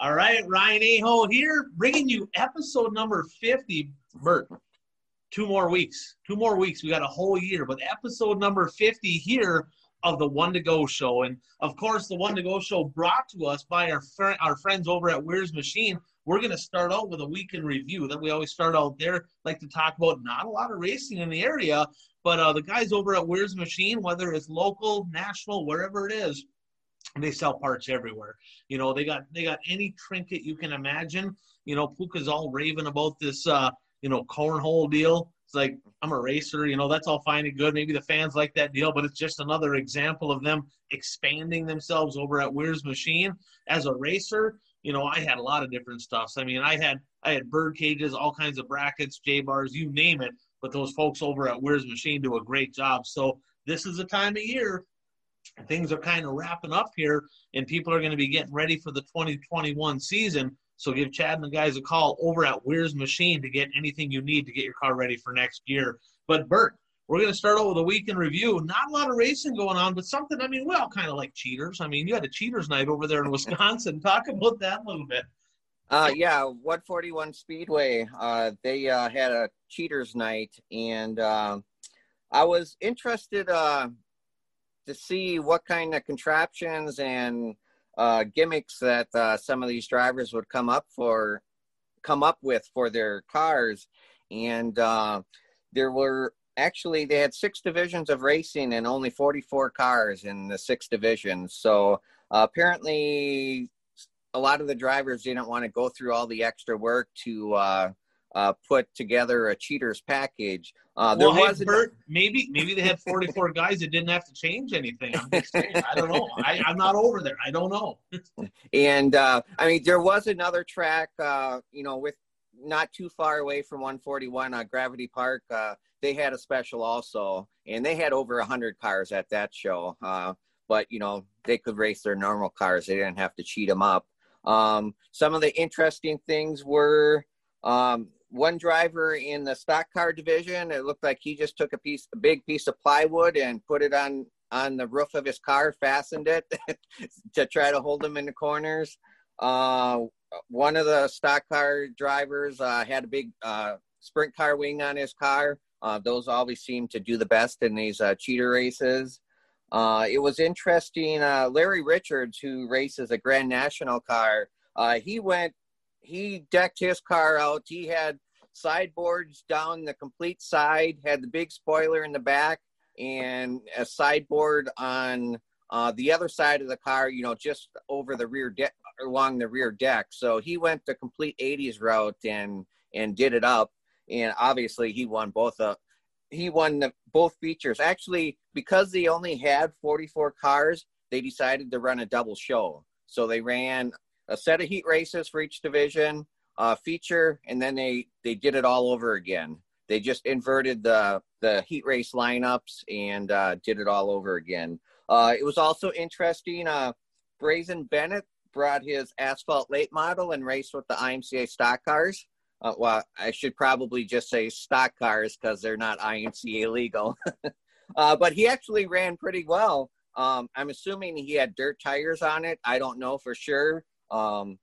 All right, Ryan Aho here, bringing you episode number 50. Bert, two more weeks. Two more weeks. We got a whole year, but episode number 50 here of the One to Go show. And of course, the One to Go show brought to us by our, fr- our friends over at Wehrs Machine. We're going to start out with a weekend review. That we always start out there, like to talk about not a lot of racing in the area, but uh, the guys over at Wehrs Machine, whether it's local, national, wherever it is, they sell parts everywhere. You know, they got they got any trinket you can imagine. You know, Puka's all raving about this uh, you know, cornhole deal. It's like I'm a racer, you know, that's all fine and good. Maybe the fans like that deal, but it's just another example of them expanding themselves over at Wehrs Machine. As a racer, you know, I had a lot of different stuffs. I mean, I had I had bird cages, all kinds of brackets, J bars, you name it. But those folks over at Wehrs Machine do a great job. So this is the time of year things are kind of wrapping up here, and people are going to be getting ready for the 2021 season. So give Chad and the guys a call over at Wehrs Machine to get anything you need to get your car ready for next year. But Bert, we're going to start out with a week in review. Not a lot of racing going on, but something. I mean, we all kind of like cheaters. I mean, you had a cheaters night over there in Wisconsin. Talk about that a little bit. Uh, yeah, 141 Speedway. Uh, they uh, had a cheaters night, and uh, I was interested uh, to see what kind of contraptions and uh, gimmicks that uh, some of these drivers would come up for, come up with for their cars, and uh, there were actually they had six divisions of racing and only 44 cars in the six divisions. So uh, apparently, a lot of the drivers didn't want to go through all the extra work to uh, put together a cheaters package. Uh, there well, was Bert, maybe maybe they had 44 guys that didn't have to change anything. I'm saying, I don't know. I, am not over there. I don't know. and uh, I mean, there was another track, uh, you know, with not too far away from 141, uh, Gravity Park. Uh, they had a special also, and they had over 100 cars at that show. Uh, but you know, they could race their normal cars. They didn't have to cheat them up. Um, some of the interesting things were um, one driver in the stock car division. It looked like he just took a piece, a big piece of plywood, and put it on on the roof of his car, fastened it to try to hold him in the corners. Uh, one of the stock car drivers uh, had a big uh, sprint car wing on his car. Uh, those always seem to do the best in these uh, cheater races. Uh, it was interesting. Larry Richards, who races a Grand National car, he went he decked his car out. He had sideboards down the complete side, had the big spoiler in the back, and a sideboard on uh, the other side of the car, you know, just over the rear deck, along the rear deck. So he went the complete 80s route and and did it up. And obviously, he won both. Uh, he won the, both features. Actually, because they only had 44 cars, they decided to run a double show. So they ran a set of heat races for each division, uh, feature, and then they they did it all over again. They just inverted the the heat race lineups and uh, did it all over again. Uh, it was also interesting. Uh, Brazen Bennett brought his asphalt late model and raced with the IMCA stock cars. Uh, well, I should probably just say stock cars because they're not IMCA legal. uh, but he actually ran pretty well. Um, I'm assuming he had dirt tires on it. I don't know for sure. Um,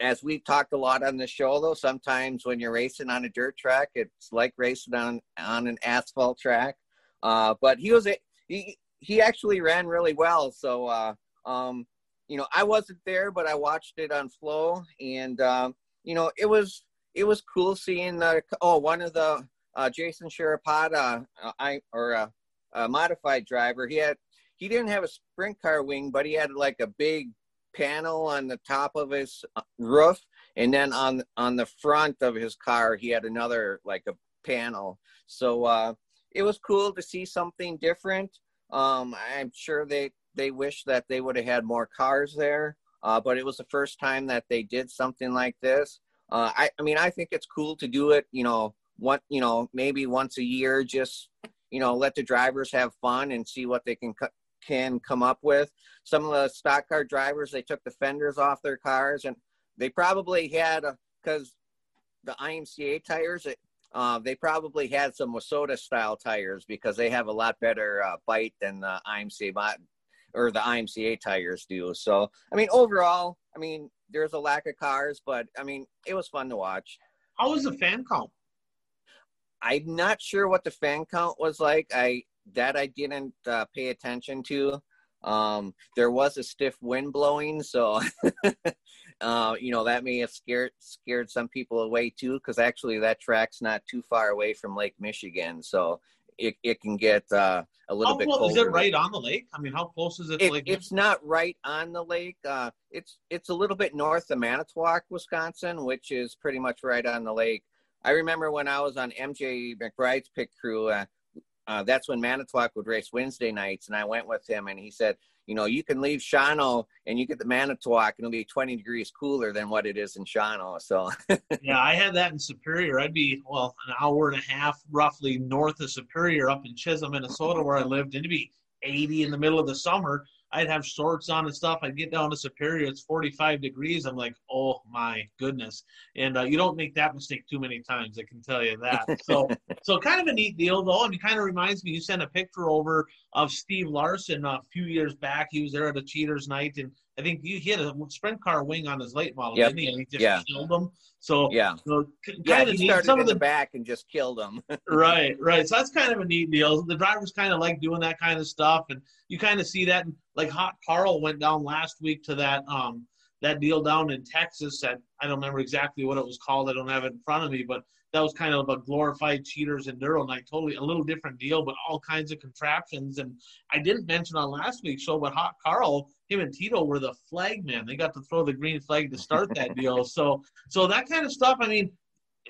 as we've talked a lot on the show, though, sometimes when you're racing on a dirt track, it's like racing on on an asphalt track. Uh, but he was a, he he actually ran really well. So uh, um, you know, I wasn't there, but I watched it on Flow, and um, you know, it was it was cool seeing the oh one of the uh, Jason Sharapata, uh, I or a, a modified driver. He had he didn't have a sprint car wing, but he had like a big panel on the top of his uh, roof, and then on on the front of his car he had another like a panel. So uh, it was cool to see something different. Um, I'm sure they they wish that they would have had more cars there, uh, but it was the first time that they did something like this. Uh, I, I mean, I think it's cool to do it. You know, what you know, maybe once a year, just you know, let the drivers have fun and see what they can can come up with. Some of the stock car drivers, they took the fenders off their cars and they probably had, because the IMCA tires, uh, they probably had some Wissota style tires because they have a lot better uh, bite than the IMCA or the IMCA tires do. So, I mean, overall, I mean, there's a lack of cars, but I mean, it was fun to watch. How was the fan count? I'm not sure what the fan count was like. I that I didn't uh, pay attention to. Um, there was a stiff wind blowing, so uh, you know that may have scared scared some people away too. Because actually, that track's not too far away from Lake Michigan, so it, it can get uh, a little how bit close, colder. Is it right on the lake? I mean, how close is it? It, it's not right on the lake. Uh, it's it's a little bit north of Manitowoc, Wisconsin, which is pretty much right on the lake. I remember when I was on MJ McBride's pit crew. Uh, uh, that's when Manitowoc would race Wednesday nights, and I went with him, and he said, you know, you can leave Shawano and you get the Manitowoc, and it'll be 20 degrees cooler than what it is in Shawano. So, yeah, I had that in Superior. I'd be well an hour and a half roughly north of Superior, up in Chisholm, Minnesota, where I lived, and it'd be 80 in the middle of the summer. I'd have shorts on and stuff. I'd get down to Superior, it's 45 degrees. I'm like, oh my goodness. And uh, you don't make that mistake too many times, I can tell you that. So, so kind of a neat deal though. And it kind of reminds me, you sent a picture over of Steve Larson a few years back. He was there at a cheaters night and I think he hit a sprint car wing on his late model, Yep. didn't he? And he just Yeah. killed him. So, yeah. so kind Yeah, of he neat. started Some in of the, the back and just killed him. right, right. So that's kind of a neat deal. The drivers kind of like doing that kind of stuff, and you kind of see that. And like Hot Carl went down last week to that um that deal down in Texas. That I don't remember exactly what it was called. I don't have it in front of me, but that was kind of a glorified cheaters enduro night. Totally a little different deal, but all kinds of contraptions. And I didn't mention on last week's show, but Hot Carl, him and Tito were the flag man. They got to throw the green flag to start that deal. So so that kind of stuff. I mean,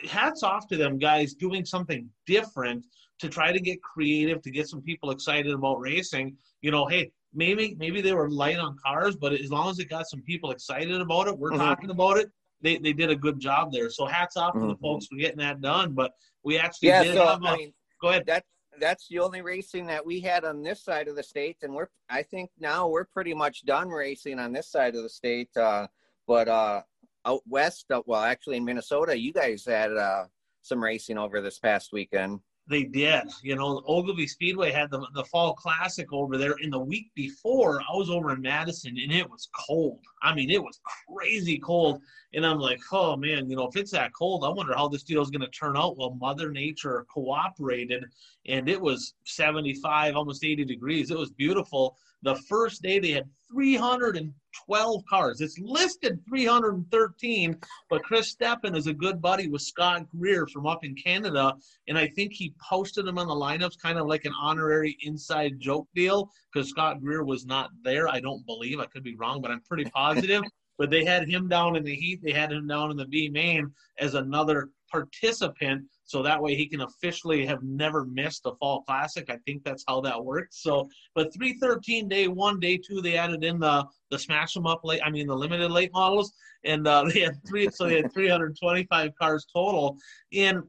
hats off to them guys doing something different to try to get creative to get some people excited about racing you know hey maybe maybe they were light on cars but as long as it got some people excited about it we're Mhm. talking about it they, they did a good job there so hats off to the Mhm. folks for getting that done but we actually yeah, did so have a, I mean, go ahead that that's the only racing that we had on this side of the state, and we're I think now we're pretty much done racing on this side of the state. Uh, but uh, out west, uh, well, actually in Minnesota, you guys had uh, some racing over this past weekend. They did. You know, Ogilvie Speedway had the, the fall classic over there. In the week before, I was over in Madison and it was cold. I mean, it was crazy cold. And I'm like, oh man, you know, if it's that cold, I wonder how this deal is going to turn out. Well, Mother Nature cooperated and it was 75, almost 80 degrees. It was beautiful. The first day they had 312 cars. It's listed 313, but Chris Steppen is a good buddy with Scott Greer from up in Canada and I think he posted them on the lineups, kind of like an honorary inside joke deal, because Scott Greer was not there. I don't believe. I could be wrong, but I'm pretty positive. but they had him down in the heat. They had him down in the B main as another participant, so that way he can officially have never missed a fall classic. I think that's how that works. So, but 313 day one, day two, they added in the the smash them up late. I mean the limited late models, and uh, they had three. So they had 325 cars total. And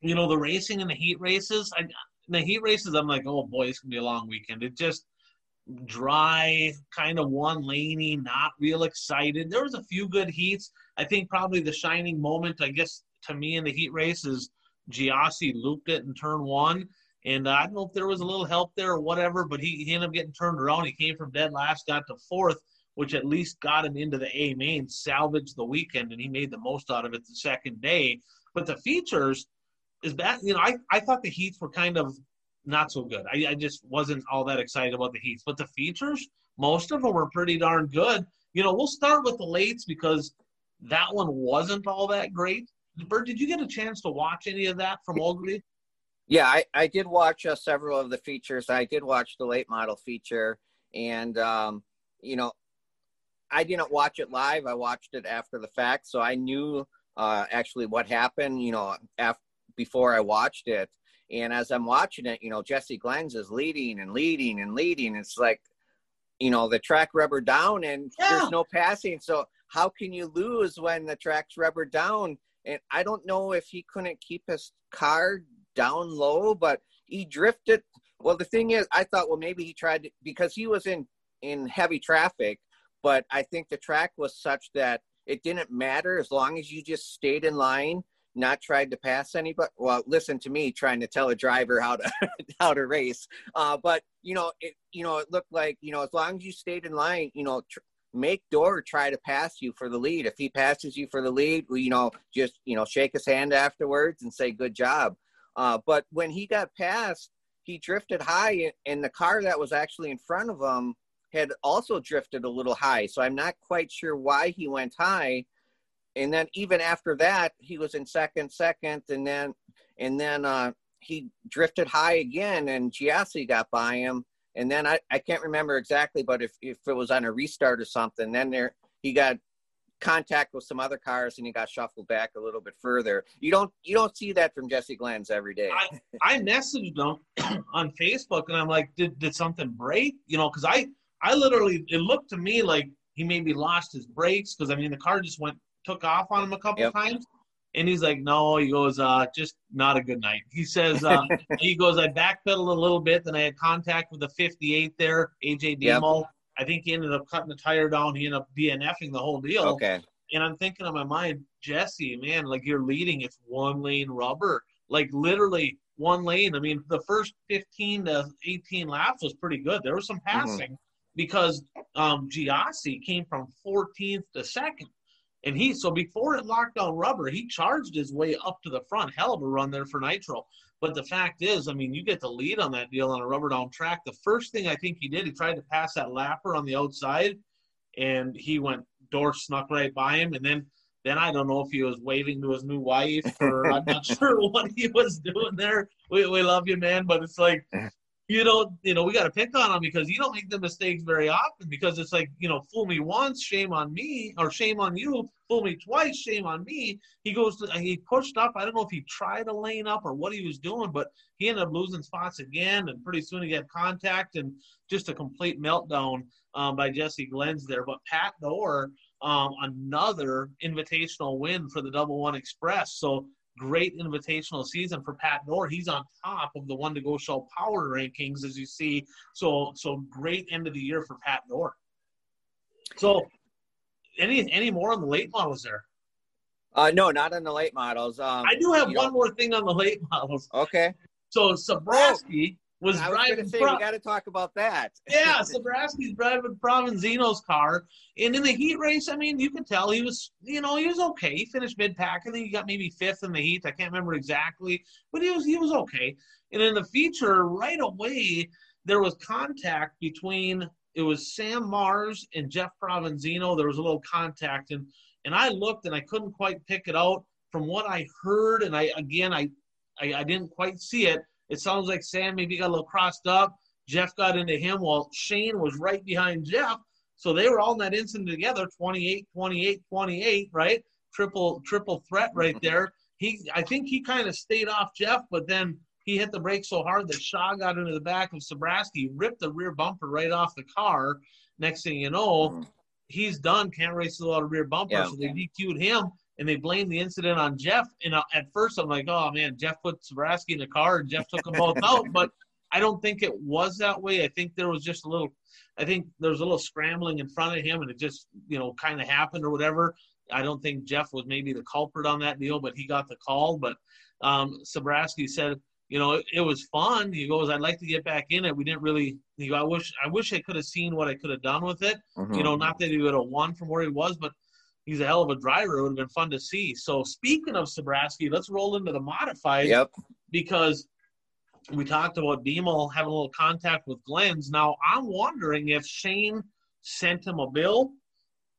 you know, the racing and the heat races, I, the heat races, I'm like, oh boy, it's gonna be a long weekend. It just dry, kind of one laney, not real excited. There was a few good heats. I think probably the shining moment, I guess, to me in the heat race is Giassi looped it in turn one. And uh, I don't know if there was a little help there or whatever, but he, he ended up getting turned around. He came from dead last, got to fourth, which at least got him into the A main, salvaged the weekend, and he made the most out of it the second day. But the features is bad. You know, I, I thought the heats were kind of not so good. I, I just wasn't all that excited about the heats. But the features, most of them were pretty darn good. You know, we'll start with the lates because that one wasn't all that great. Bert, did you get a chance to watch any of that from Ogilvie? Yeah, I, I did watch uh, several of the features. I did watch the late model feature, and um, you know, I didn't watch it live. I watched it after the fact, so I knew uh, actually what happened. You know, after before I watched it, and as I'm watching it, you know, Jesse Glenz is leading and leading and leading. It's like, you know, the track rubber down, and Yeah. there's no passing. So how can you lose when the track's rubber down? And I don't know if he couldn't keep his car down low, but he drifted. Well, the thing is, I thought, well, maybe he tried to, because he was in in heavy traffic, but I think the track was such that it didn't matter as long as you just stayed in line, not tried to pass anybody. Well, listen to me trying to tell a driver how to how to race. Uh, but you know, it you know, it looked like you know, as long as you stayed in line, you know. Tr- make Doar try to pass you for the lead. If he passes you for the lead, you know, just you know, shake his hand afterwards and say good job. Uh, but when he got passed, he drifted high, and the car that was actually in front of him had also drifted a little high. So I'm not quite sure why he went high. And then even after that, he was in second, second, and then and then uh, he drifted high again, and Giassi got by him and then I, I can't remember exactly, but if, if it was on a restart or something, then there he got contact with some other cars and he got shuffled back a little bit further. You don't you don't see that from Jesse Glenz every day. I, I messaged him on Facebook and I'm like, did did something break? You know, because I I literally it looked to me like he maybe lost his brakes because I mean the car just went took off on him a couple yep. times. And he's like, no, he goes, uh, just not a good night. He says, uh, he goes, I backpedaled a little bit, then I had contact with the 58 there, AJ Diemel. Yep. I think he ended up cutting the tire down. He ended up DNFing the whole deal. Okay. And I'm thinking in my mind, Jesse, man, like you're leading, it's one lane rubber, like literally one lane. I mean, the first 15 to 18 laps was pretty good. There was some mm-hmm. passing mm-hmm. because um, Giassi came from 14th to second. And he so before it locked on rubber, he charged his way up to the front. Hell of a run there for Nitro. But the fact is, I mean, you get the lead on that deal on a rubber down track. The first thing I think he did, he tried to pass that lapper on the outside, and he went Doar snuck right by him, and then then I don't know if he was waving to his new wife or I'm not sure what he was doing there. We, we love you, man, but it's like you don't, you know, we got to pick on him because you don't make the mistakes very often because it's like, you know, fool me once, shame on me, or shame on you, fool me twice, shame on me. He goes to, he pushed up. I don't know if he tried to lane up or what he was doing, but he ended up losing spots again. And pretty soon he got contact and just a complete meltdown um, by Jesse Glenz there. But Pat Doar, um, another invitational win for the Double One Express. So great invitational season for Pat Doar. He's on top of the one to go show power rankings, as you see. So so great end of the year for Pat Doar. So any any more on the late models there? Uh, no, not on the late models. Um, I do have one know. more thing on the late models. Okay. So Sabraski was, I was driving. Say, Pro- we got to talk about that. yeah, Sabraski's driving Provenzino's car, and in the heat race, I mean, you could tell he was, you know, he was okay. He finished mid pack. I think he got maybe fifth in the heat. I can't remember exactly, but he was he was okay. And in the feature, right away, there was contact between it was Sam Mars and Jeff Provenzino. There was a little contact, and and I looked and I couldn't quite pick it out from what I heard, and I again I I, I didn't quite see it it sounds like Sam maybe got a little crossed up. Jeff got into him while Shane was right behind Jeff. So they were all in that incident together 28, 28, 28, right? Triple triple threat right there. He I think he kind of stayed off Jeff, but then he hit the brake so hard that Shaw got into the back of Sabraski, ripped the rear bumper right off the car. Next thing you know, mm-hmm. he's done, can't race without a rear bumper. Yeah. So they DQ'd him and they blamed the incident on Jeff. And at first, I'm like, oh man, Jeff put Sabraski in the car and Jeff took them both out. But I don't think it was that way. I think there was just a little, I think there was a little scrambling in front of him, and it just, you know, kind of happened or whatever. I don't think Jeff was maybe the culprit on that deal, but he got the call. But um, Sabraski said, you know, it, it, was fun. He goes, I'd like to get back in it. We didn't really. He go, I wish, I wish I could have seen what I could have done with it. Mm-hmm. You know, not that he would have won from where he was, but he's a hell of a driver. It would have been fun to see. So speaking of Sabraski, let's roll into the modified. Yep. Because we talked about Diemel having a little contact with Glenz. Now I'm wondering if Shane sent him a bill.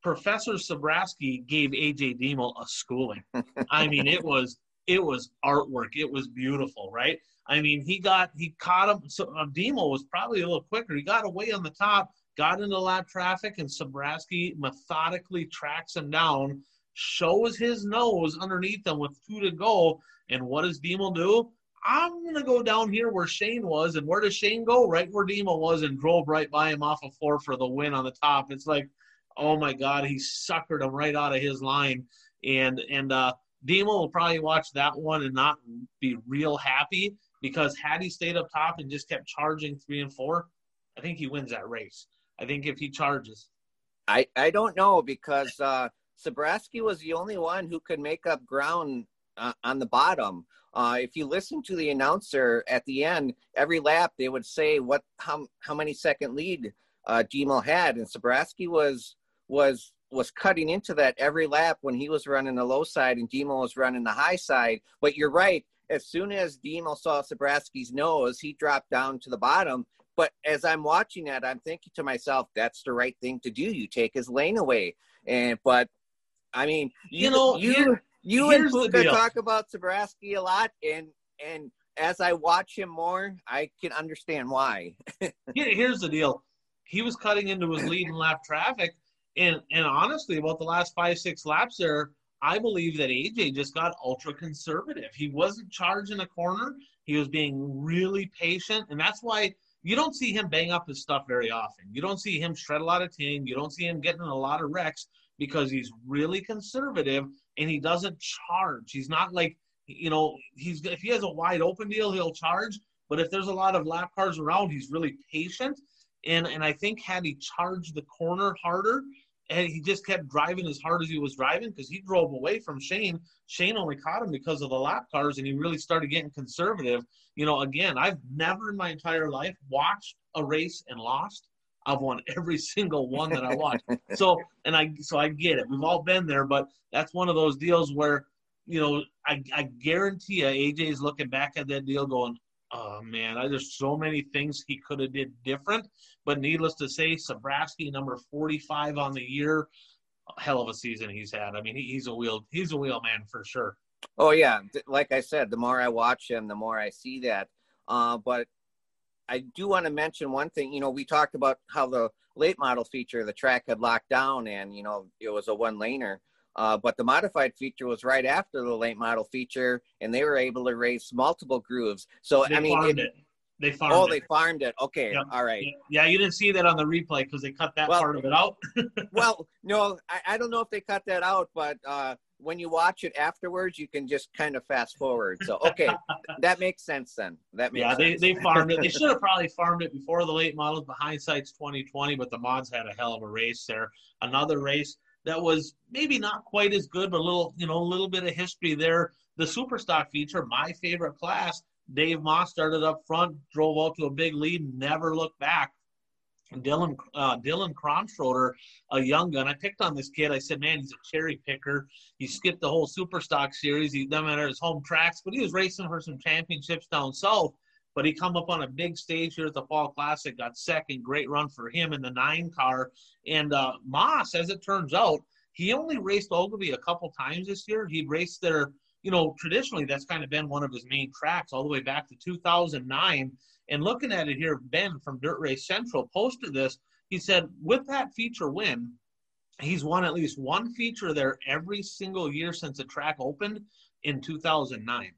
Professor Sabraski gave AJ Diemel a schooling. I mean, it was it was artwork. It was beautiful, right? I mean, he got he caught him. So uh, was probably a little quicker. He got away on the top got into lap traffic, and Sabraski methodically tracks him down, shows his nose underneath him with two to go. And what does Diemel do? I'm going to go down here where Shane was. And where does Shane go? Right where Diemel was and drove right by him off of four for the win on the top. It's like, oh my God, he suckered him right out of his line. And, and, uh, Diemel will probably watch that one and not be real happy because had he stayed up top and just kept charging three and four, I think he wins that race. I think if he charges. I, I don't know because uh, Sabraski was the only one who could make up ground uh, on the bottom. Uh, if you listen to the announcer at the end, every lap they would say what how how many second lead uh, Diemel had, and Sabraski was was was cutting into that every lap when he was running the low side and Diemel was running the high side. But you're right. As soon as Diemel saw Sabraski's nose, he dropped down to the bottom. But as I'm watching that, I'm thinking to myself, that's the right thing to do. You take his lane away. And but I mean, you, you know, you here, you and Puka talk about Sabraski a lot, and and as I watch him more, I can understand why. Here, here's the deal: he was cutting into his lead and lap traffic, and and honestly, about the last five six laps there, I believe that AJ just got ultra conservative. He wasn't charging a corner. He was being really patient, and that's why you don't see him bang up his stuff very often. You don't see him shred a lot of tin. You don't see him getting a lot of wrecks because he's really conservative and he doesn't charge. He's not like you know he's if he has a wide open deal, he'll charge. But if there's a lot of lap cars around, he's really patient. And and I think had he charged the corner harder, and he just kept driving as hard as he was driving because he drove away from Shane. Shane only caught him because of the lap cars, and he really started getting conservative. You know, again, I've never in my entire life watched a race and lost. I've won every single one that I watched. so, and I, so I get it. We've all been there, but that's one of those deals where, you know, I, I guarantee you, AJ is looking back at that deal, going, oh man, there's so many things he could have did different. But needless to say, Sabraski, number 45 on the year, hell of a season he's had. I mean, he, he's a wheel, he's a wheel man for sure. Oh yeah, like I said, the more I watch him, the more I see that. Uh, but I do want to mention one thing. You know, we talked about how the late model feature, the track had locked down, and you know it was a one laner. Uh, but the modified feature was right after the late model feature, and they were able to race multiple grooves. So they I mean, it, it. They farmed it. oh, it. they farmed it. Okay, yep. all right. Yeah, you didn't see that on the replay because they cut that well, part of it out. well, no, I, I, don't know if they cut that out, but uh, when you watch it afterwards, you can just kind of fast forward. So okay, that makes sense then. That makes yeah, sense. they they farmed it. They should have probably farmed it before the late models. But hindsight's twenty twenty. But the mods had a hell of a race there. Another race that was maybe not quite as good, but a little, you know, a little bit of history there. The super stock feature, my favorite class. Dave Moss started up front, drove out to a big lead, never looked back. Dylan uh, Dylan Kromschroder, a young gun. I picked on this kid. I said, man, he's a cherry picker. He skipped the whole Super Stock series. He done at his home tracks, but he was racing for some championships down south. But he come up on a big stage here at the Fall Classic, got second. Great run for him in the nine car. And uh, Moss, as it turns out, he only raced Ogilvie a couple times this year. He raced there, you know, traditionally that's kind of been one of his main tracks all the way back to 2009. And looking at it here, Ben from Dirt Race Central posted this. He said, with that feature win, he's won at least one feature there every single year since the track opened in 2009.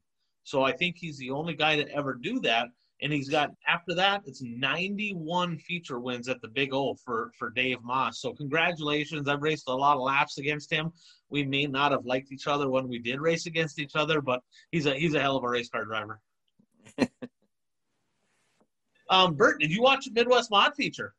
So I think he's the only guy to ever do that. And he's got after that, it's 91 feature wins at the Big O for for Dave Moss. So congratulations! I've raced a lot of laps against him. We may not have liked each other when we did race against each other, but he's a he's a hell of a race car driver. um, Bert, did you watch the Midwest Mod feature?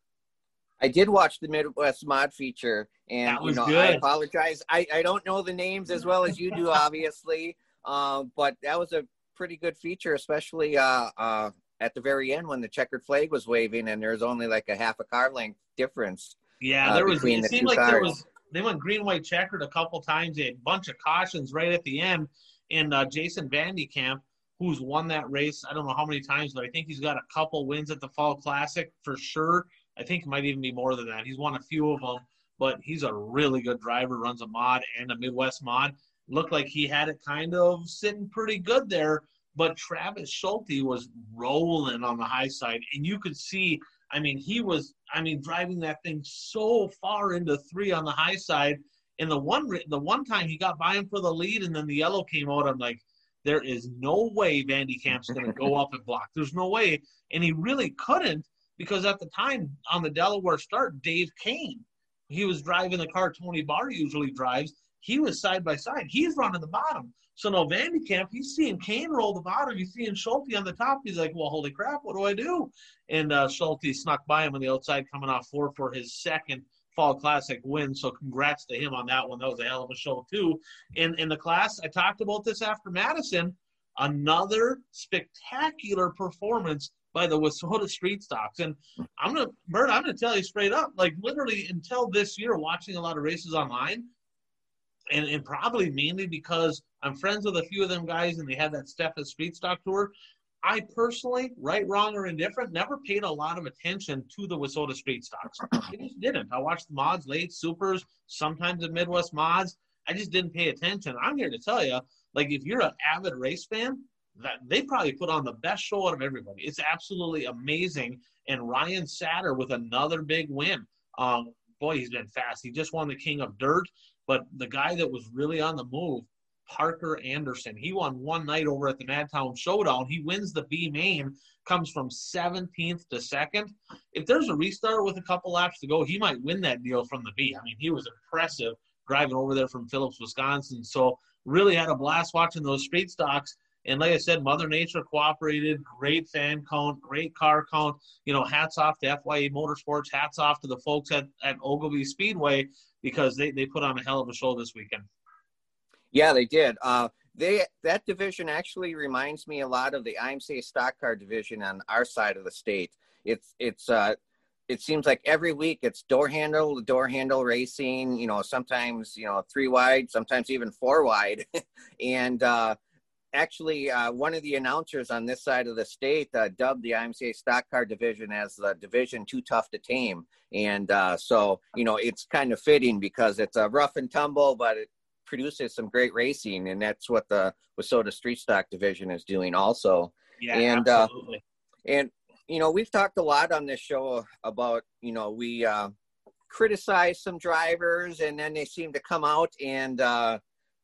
I did watch the Midwest Mod feature, and you know, good. I apologize. I, I don't know the names as well as you do, obviously. Uh, but that was a pretty good feature, especially uh, uh, at the very end when the checkered flag was waving and there's only like a half a car length difference. Yeah, uh, there was. It the seemed like cars. there was. They went green, white, checkered a couple times. They had a bunch of cautions right at the end. And uh, Jason Vandekamp, who's won that race, I don't know how many times, but I think he's got a couple wins at the Fall Classic for sure. I think it might even be more than that. He's won a few of them, but he's a really good driver. Runs a mod and a Midwest mod. Looked like he had it kind of sitting pretty good there but Travis Schulte was rolling on the high side, and you could see. I mean, he was. I mean, driving that thing so far into three on the high side. And the one, the one time he got by him for the lead, and then the yellow came out. I'm like, there is no way Vandecamp's going to go up and block. There's no way, and he really couldn't because at the time on the Delaware start, Dave Kane, he was driving the car Tony Barr usually drives. He was side by side. He's running the bottom. So now Vandekamp, he's seeing Kane roll the bottom. He's seeing Schulte on the top. He's like, well, holy crap, what do I do? And uh, Schulte snuck by him on the outside, coming off four for his second Fall Classic win. So congrats to him on that one. That was a hell of a show too. In in the class, I talked about this after Madison. Another spectacular performance by the Wissota Street Stocks. And I'm gonna, Bert, I'm gonna tell you straight up, like literally until this year, watching a lot of races online, and, and probably mainly because I'm friends with a few of them guys, and they had that Steffes Street Stock tour. I personally, right, wrong, or indifferent, never paid a lot of attention to the Wissota Street Stocks. I just didn't. I watched the mods, late supers, sometimes the Midwest mods. I just didn't pay attention. I'm here to tell you, like, if you're an avid race fan, that they probably put on the best show out of everybody. It's absolutely amazing. And Ryan Satter with another big win. Um, boy, he's been fast. He just won the King of Dirt, but the guy that was really on the move Parker Anderson. He won one night over at the Madtown Showdown. He wins the B main, comes from 17th to second. If there's a restart with a couple laps to go, he might win that deal from the B. I mean, he was impressive driving over there from Phillips, Wisconsin. So really had a blast watching those street stocks. And like I said, Mother Nature cooperated. Great fan count, great car count. You know, hats off to FYA Motorsports. Hats off to the folks at, at Ogilvie Speedway because they, they put on a hell of a show this weekend. Yeah, they did. Uh, they that division actually reminds me a lot of the IMCA stock car division on our side of the state. It's it's uh, it seems like every week it's door handle the door handle racing. You know, sometimes you know three wide, sometimes even four wide, and uh, actually uh, one of the announcers on this side of the state uh, dubbed the IMCA stock car division as the division too tough to tame. And uh, so, you know, it's kind of fitting because it's a rough and tumble, but it, produces some great racing, and that's what the Wissota Street Stock division is doing also. Yeah, and, uh, absolutely. Uh, and you know, we've talked a lot on this show about you know we uh, criticize some drivers, and then they seem to come out and uh,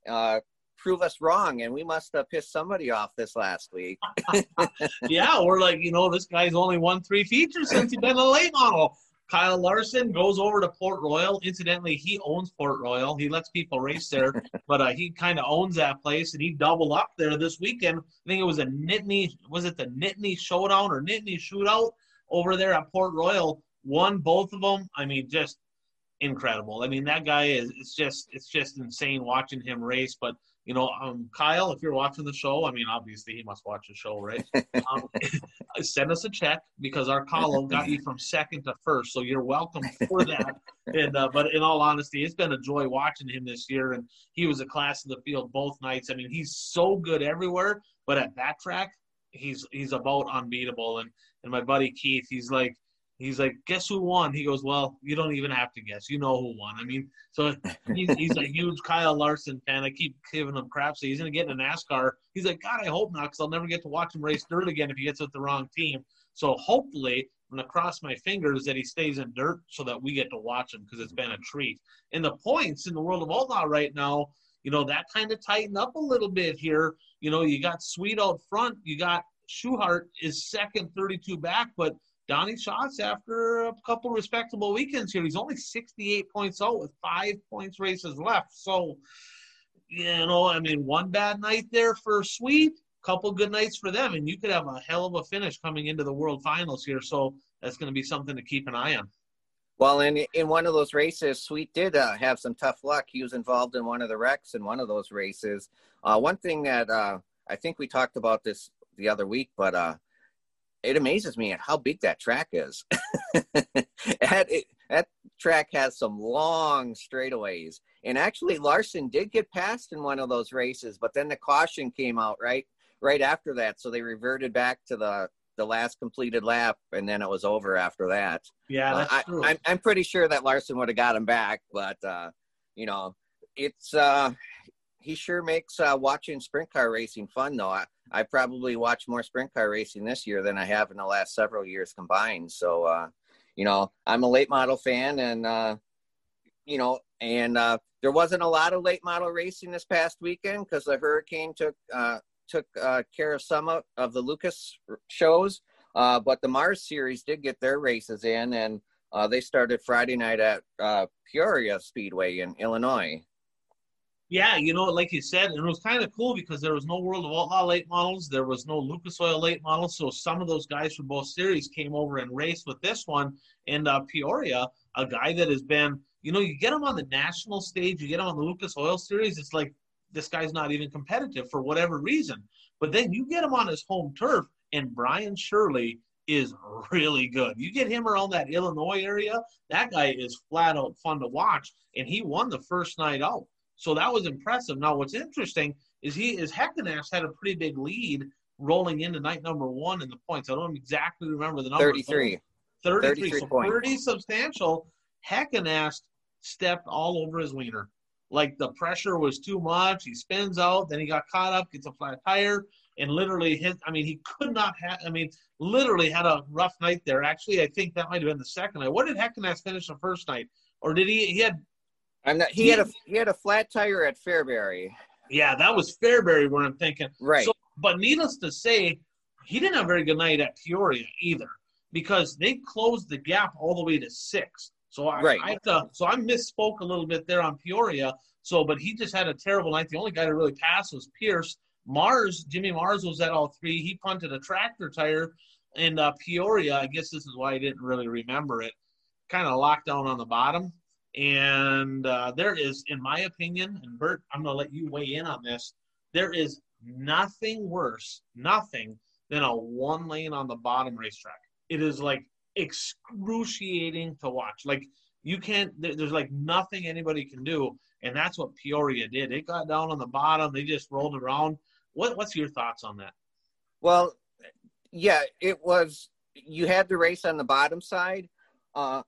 uh, prove us wrong, and we must have pissed somebody off this last week. yeah, we're like, you know, this guy's only won three features since he's been a late model. Kyle Larson goes over to Port Royal. Incidentally, he owns Port Royal. He lets people race there, but uh, he kind of owns that place, and he doubled up there this weekend. I think it was a Nittany, was it the Nittany Showdown or Nittany Shootout over there at Port Royal? Won both of them. I mean, just incredible. I mean, that guy is. It's just, it's just insane watching him race. But you know, um, Kyle, if you're watching the show, I mean, obviously he must watch the show, right? Um, send us a check because our column got you from second to first, so you're welcome for that. and uh, but in all honesty, it's been a joy watching him this year, and he was a class in the field both nights. I mean, he's so good everywhere, but at that track, he's he's about unbeatable. And and my buddy Keith, he's like He's like, guess who won? He goes, well, you don't even have to guess. You know who won. I mean, so he's, he's a huge Kyle Larson fan. I keep giving him crap. So he's going to get in a NASCAR. He's like, God, I hope not, because I'll never get to watch him race dirt again if he gets with the wrong team. So hopefully, I'm going to cross my fingers that he stays in dirt so that we get to watch him because it's been a treat. And the points in the world of outlaw right now, you know, that kind of tightened up a little bit here. You know, you got Sweet out front. You got Schuchart is second, 32 back, but – Donny Schatz after a couple respectable weekends here. He's only 68 points out with five points races left. So, you know, I mean, one bad night there for Sweet, couple good nights for them, and you could have a hell of a finish coming into the World Finals here. So that's going to be something to keep an eye on. Well, in in one of those races, Sweet did uh, have some tough luck. He was involved in one of the wrecks in one of those races. Uh, one thing that uh, I think we talked about this the other week, but uh, it amazes me at how big that track is. that, it, that track has some long straightaways. And actually, Larson did get passed in one of those races, but then the caution came out right right after that, so they reverted back to the the last completed lap, and then it was over after that. Yeah, that's uh, true. I, I'm I'm pretty sure that Larson would have got him back, but uh, you know, it's uh, he sure makes uh, watching sprint car racing fun, though. I, I probably watch more sprint car racing this year than I have in the last several years combined. So, uh, you know, I'm a late model fan, and uh, you know, and uh, there wasn't a lot of late model racing this past weekend because the hurricane took uh, took uh, care of some of the Lucas shows. But the Mars series did get their races in, and they started Friday night at Peoria Speedway in Illinois yeah, you know, like you said, and it was kind of cool because there was no World of Outlaw late models, there was no Lucas Oil late models, so some of those guys from both series came over and raced with this one. And uh, Peoria, a guy that has been, you know, you get him on the national stage, you get him on the Lucas Oil series, it's like this guy's not even competitive for whatever reason. But then you get him on his home turf, and Brian Shirley is really good. You get him around that Illinois area, that guy is flat out fun to watch, and he won the first night out. So that was impressive. Now, what's interesting is he is Heckenast had a pretty big lead rolling into night number one in the points. I don't exactly remember the number. 33. 33. 33 so points. pretty substantial. Heckenast stepped all over his wiener. Like the pressure was too much. He spins out, then he got caught up, gets a flat tire, and literally hit. I mean, he could not have. I mean, literally had a rough night there. Actually, I think that might have been the second night. What did Heckenast finish the first night, or did he? He had. I'm not. He, had a he had a flat tire at Fairbury. Yeah, that was Fairbury where I'm thinking. Right. So, but needless to say, he didn't have a very good night at Peoria either because they closed the gap all the way to six. So I, right. I to, so I misspoke a little bit there on Peoria. So, but he just had a terrible night. The only guy to really pass was Pierce. Mars, Jimmy Mars was at all three. He punted a tractor tire in uh, Peoria. I guess this is why I didn't really remember it. Kind of locked down on the bottom. And uh, there is, in my opinion, and Bert, I'm going to let you weigh in on this. There is nothing worse, nothing than a one lane on the bottom racetrack. It is like excruciating to watch. Like you can't. There's like nothing anybody can do, and that's what Peoria did. It got down on the bottom. They just rolled around. What What's your thoughts on that? Well, yeah, it was. You had the race on the bottom side. Uh,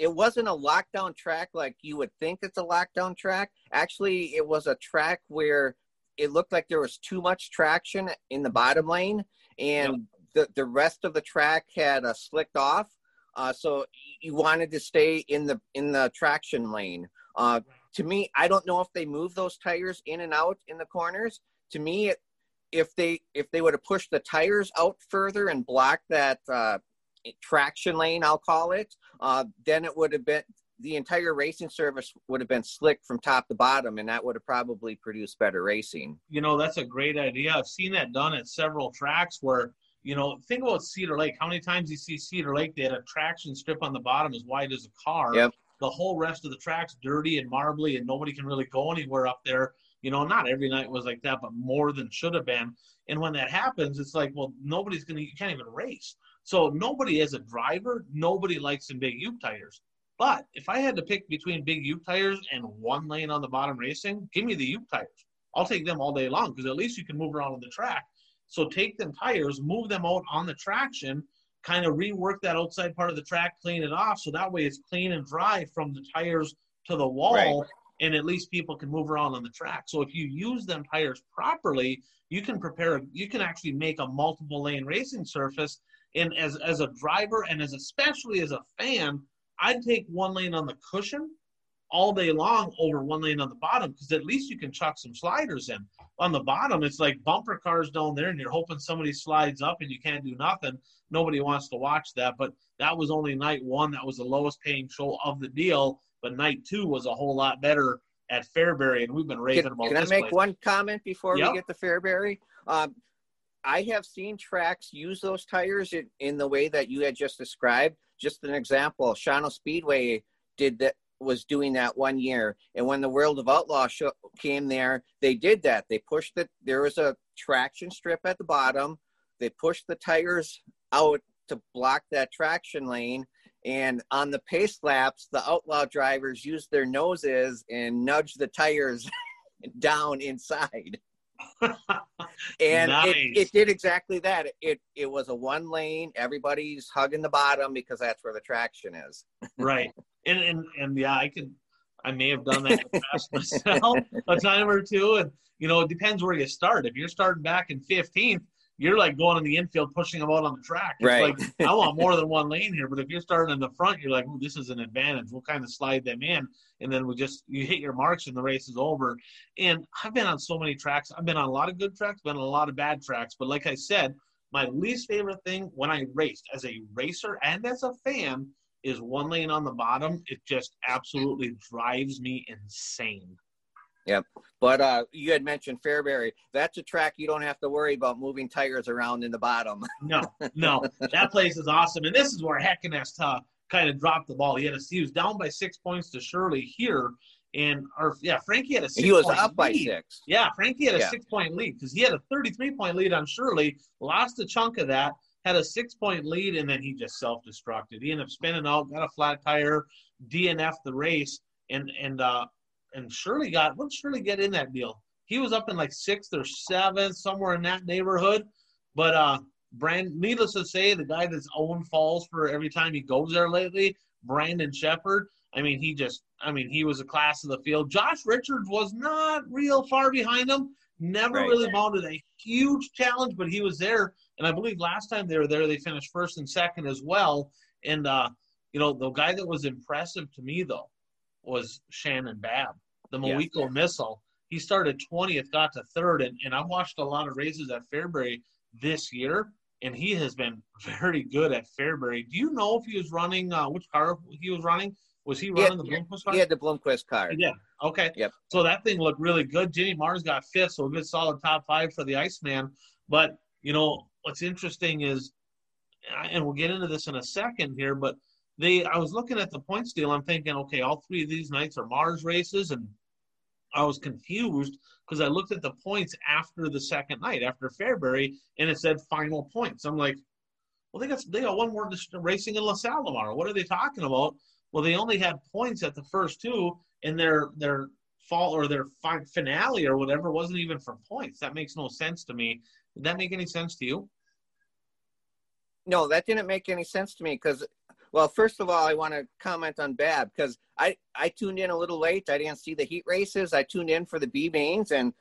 it wasn't a lockdown track like you would think it's a lockdown track. Actually, it was a track where it looked like there was too much traction in the bottom lane, and yep the, the rest of the track had uh, slicked off. Uh, so you wanted to stay in the in the traction lane. Uh, to me, I don't know if they move those tires in and out in the corners. To me, it, if they if they would have pushed the tires out further and blocked that uh, traction lane, I'll call it, uh, then it would have been the entire racing service would have been slick from top to bottom, and that would have probably produced better racing. You know, that's a great idea. I've seen that done at several tracks where you know, think about Cedar Lake. How many times you see Cedar Lake? They had a traction strip on the bottom as wide as a car. Yep. The whole rest of the track's dirty and marbly, and nobody can really go anywhere up there. You know, not every night was like that, but more than should have been. And when that happens, it's like, well, nobody's gonna. You can't even race. So nobody, as a driver, nobody likes some big U tires. But if I had to pick between big U tires and one lane on the bottom racing, give me the U tires. I'll take them all day long because at least you can move around on the track. So take them tires, move them out on the traction, kind of rework that outside part of the track, clean it off. So that way it's clean and dry from the tires to the wall. Right. And at least people can move around on the track. So if you use them tires properly, you can prepare, you can actually make a multiple lane racing surface. And as, as a driver and as especially as a fan, I'd take one lane on the cushion all day long over one lane on the bottom because at least you can chuck some sliders in. On the bottom, it's like bumper cars down there, and you're hoping somebody slides up and you can't do nothing. Nobody wants to watch that. But that was only night one. That was the lowest paying show of the deal. But night two was a whole lot better at Fairbury, and we've been raving can, about. Can I make place. one comment before yep. we get to Fairbury? Um, I have seen tracks use those tires in, in the way that you had just described. Just an example, Shawano Speedway did that was doing that one year. And when the World of Outlaw show, came there, they did that. They pushed it. There was a traction strip at the bottom. They pushed the tires out to block that traction lane. And on the pace laps, the outlaw drivers used their noses and nudged the tires down inside. and nice. it, it did exactly that. It it was a one lane. Everybody's hugging the bottom because that's where the traction is. right and and and yeah, I can. I may have done that in the past myself a time or two, and you know, it depends where you start. If you're starting back in 15th, you're like going in the infield, pushing them out on the track. It's right. like I want more than one lane here, but if you're starting in the front, you're like, "Ooh, this is an advantage." We'll kind of slide them in, and then we just you hit your marks, and the race is over. And I've been on so many tracks. I've been on a lot of good tracks, been on a lot of bad tracks. But like I said, my least favorite thing when I raced as a racer and as a fan is one lane on the bottom. It just absolutely drives me insane. Yep. But uh, you had mentioned Fairbury. That's a track you don't have to worry about moving tires around in the bottom. no, no. That place is awesome. And this is where Heckenast uh, kind of dropped the ball. He had a, he was down by six points to Shirley here. And or yeah, Frankie had a six he was up lead. by six. Yeah, Frankie had a yeah. six point lead because he had a 33 point lead on Shirley, lost a chunk of that, had a six point lead, and then he just self destructed. He ended up spinning out, got a flat tire, DNF the race, and and uh, and Shirley got what Shirley get in that deal? He was up in like sixth or seventh, somewhere in that neighborhood. But uh, Brand, needless to say, the guy that's owned falls for every time he goes there lately, Brandon Sheppard. I mean, he just, I mean, he was a class of the field. Josh Richards was not real far behind him. Never right. really mounted a huge challenge, but he was there. And I believe last time they were there, they finished first and second as well. And, uh, you know, the guy that was impressive to me, though, was Shannon Babb, the yeah. missile. He started 20th, got to third. And, and I watched a lot of races at Fairbury this year and he has been very good at Fairbury. Do you know if he was running uh, which car he was running? Was he running the Bloomquist car? He had the Bloomquist car. Yeah. Okay. Yep. So that thing looked really good. Jimmy Mars got fifth, so a good solid top five for the Iceman. But you know what's interesting is, and we'll get into this in a second here, but they I was looking at the points deal. I'm thinking, okay, all three of these nights are Mars races, and I was confused because I looked at the points after the second night, after Fairbury, and it said final points. I'm like, well, they got they got one more racing in LaSalle tomorrow. What are they talking about? Well, they only had points at the first two, and their their fall or their finale or whatever wasn't even for points. That makes no sense to me. Did that make any sense to you? No, that didn't make any sense to me because well, first of all, I want to comment on Babb because I, I tuned in a little late. I didn't see the heat races. I tuned in for the B mains, and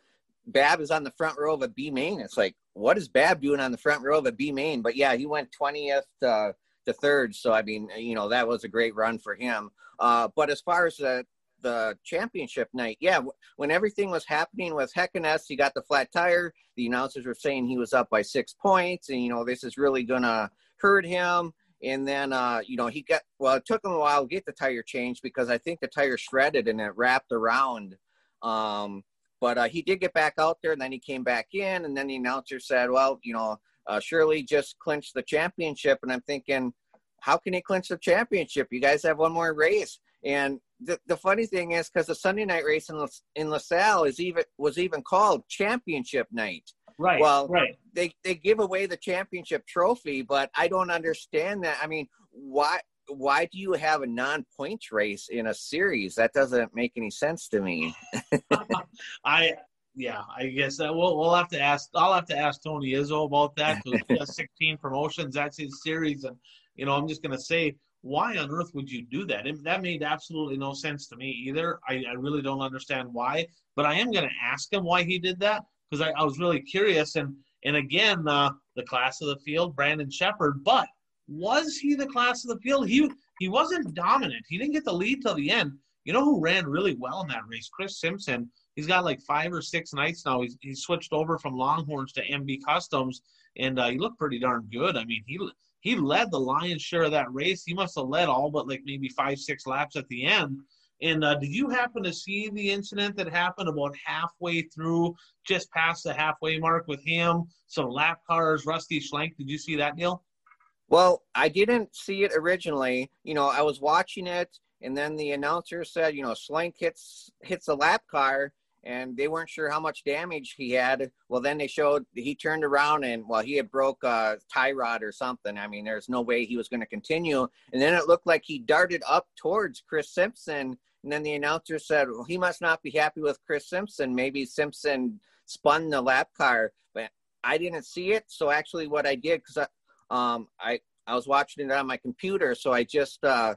Babb is on the front row of a B main. It's like, what is Babb doing on the front row of a B main? But yeah, he went 20th uh, to third. So, I mean, you know, that was a great run for him. Uh, but as far as the, the championship night, yeah, when everything was happening with Heckenast, he got the flat tire. The announcers were saying he was up by six points, and, you know, this is really going to hurt him and then uh, you know he got well it took him a while to get the tire changed because i think the tire shredded and it wrapped around. Um, but uh, he did get back out there and then he came back in and then the announcer said well you know uh, shirley just clinched the championship. And i'm thinking how can he clinch the championship? You guys have one more race. And the, the funny thing is because the sunday night race in, La, in lasalle is even was even called championship night Right. Well, right. They they give away the championship trophy, but I don't understand that. I mean, why why do you have a non-points race in a series? That doesn't make any sense to me. I yeah, I guess that we'll we'll have to ask. I'll have to ask Tony Izzo about that because he has 16 promotions. That's his series, and you know, I'm just gonna say, why on earth would you do that? It, that made absolutely no sense to me either. I, I really don't understand why, but I am gonna ask him why he did that because I, I, was really curious. And and again, uh, the class of the field, Brandon Sheppard. But was he the class of the field? He he wasn't dominant. He didn't get the lead till the end. You know who ran really well in that race? Chris Simpson. He's got like five or six nights now. He's, he's switched over from Longhorns to MB Customs, and uh, he looked pretty darn good. I mean, he he led the lion's share of that race. He must have led all but like maybe five, six laps at the end. And uh, did you happen to see the incident that happened about halfway through, just past the halfway mark with him, some lap cars, Rusty Schlenk? Did you see that, Neil? Well, I didn't see it originally. You know, I was watching it, and then the announcer said, you know, Schlenk hits hits a lap car, and they weren't sure how much damage he had. Well, then they showed he turned around and well, he had broke a tie rod or something. I mean, there's no way he was going to continue. And then it looked like he darted up towards Chris Simpson and then the announcer said, well, he must not be happy with Chris Simpson. Maybe Simpson spun the lap car, but I didn't see it. So actually, what I did, because I, um, I, I was watching it on my computer, so I just uh,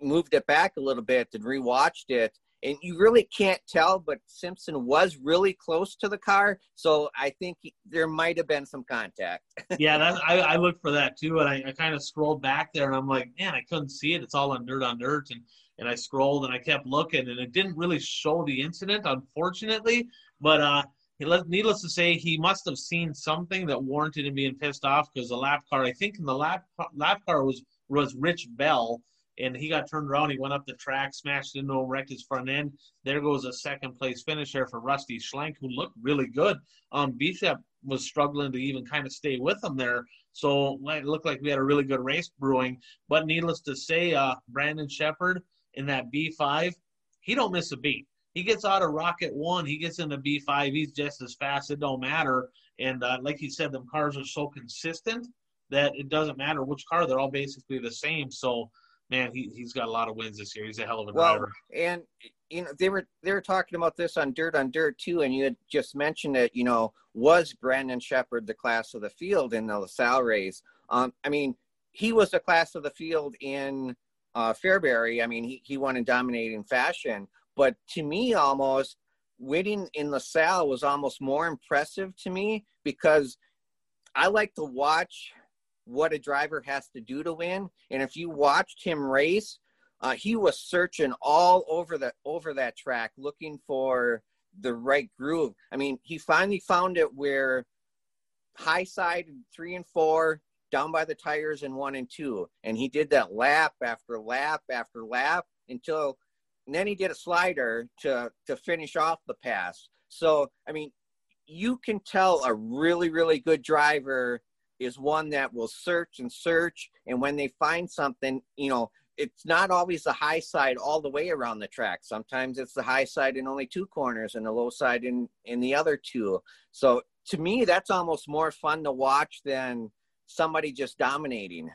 moved it back a little bit and rewatched it. And you really can't tell, but Simpson was really close to the car, so I think he, there might have been some contact. yeah, that, I, I looked for that too, and I, I kind of scrolled back there, and I'm like, man, I couldn't see it. It's all on dirt on dirt, and and I scrolled and I kept looking, and it didn't really show the incident, unfortunately. But uh, needless to say, he must have seen something that warranted him being pissed off because the lap car, I think, in the lap lap car was was Rich Bell, and he got turned around. He went up the track, smashed into him, wrecked his front end. There goes a second place finisher for Rusty Schlenk, who looked really good. Um, Bishop was struggling to even kind of stay with him there. So it looked like we had a really good race brewing. But needless to say, uh, Brandon Sheppard in that B5, he don't miss a beat. He gets out of Rocket One, he gets into B5, he's just as fast. It don't matter. And uh, like you said, them cars are so consistent that it doesn't matter which car; they're all basically the same. So, man, he he's got a lot of wins this year. He's a hell of a well, driver. And you know they were they were talking about this on Dirt on Dirt too, and you had just mentioned it. You know, was Brandon Sheppard the class of the field in the LaSalle race? Um, I mean, he was the class of the field in uh, Fairbury. I mean, he he won in dominating fashion, but to me, almost winning in LaSalle was almost more impressive to me because I like to watch what a driver has to do to win. And if you watched him race, uh, he was searching all over the over that track looking for the right groove. I mean, he finally found it where high side three and four, down by the tires in one and two, and he did that lap after lap after lap until then he did a slider to to finish off the pass. So I mean, you can tell a really really good driver is one that will search and search, and when they find something, you know, it's not always the high side all the way around the track. Sometimes it's the high side in only two corners and the low side in in the other two. So to me, that's almost more fun to watch than somebody just dominating.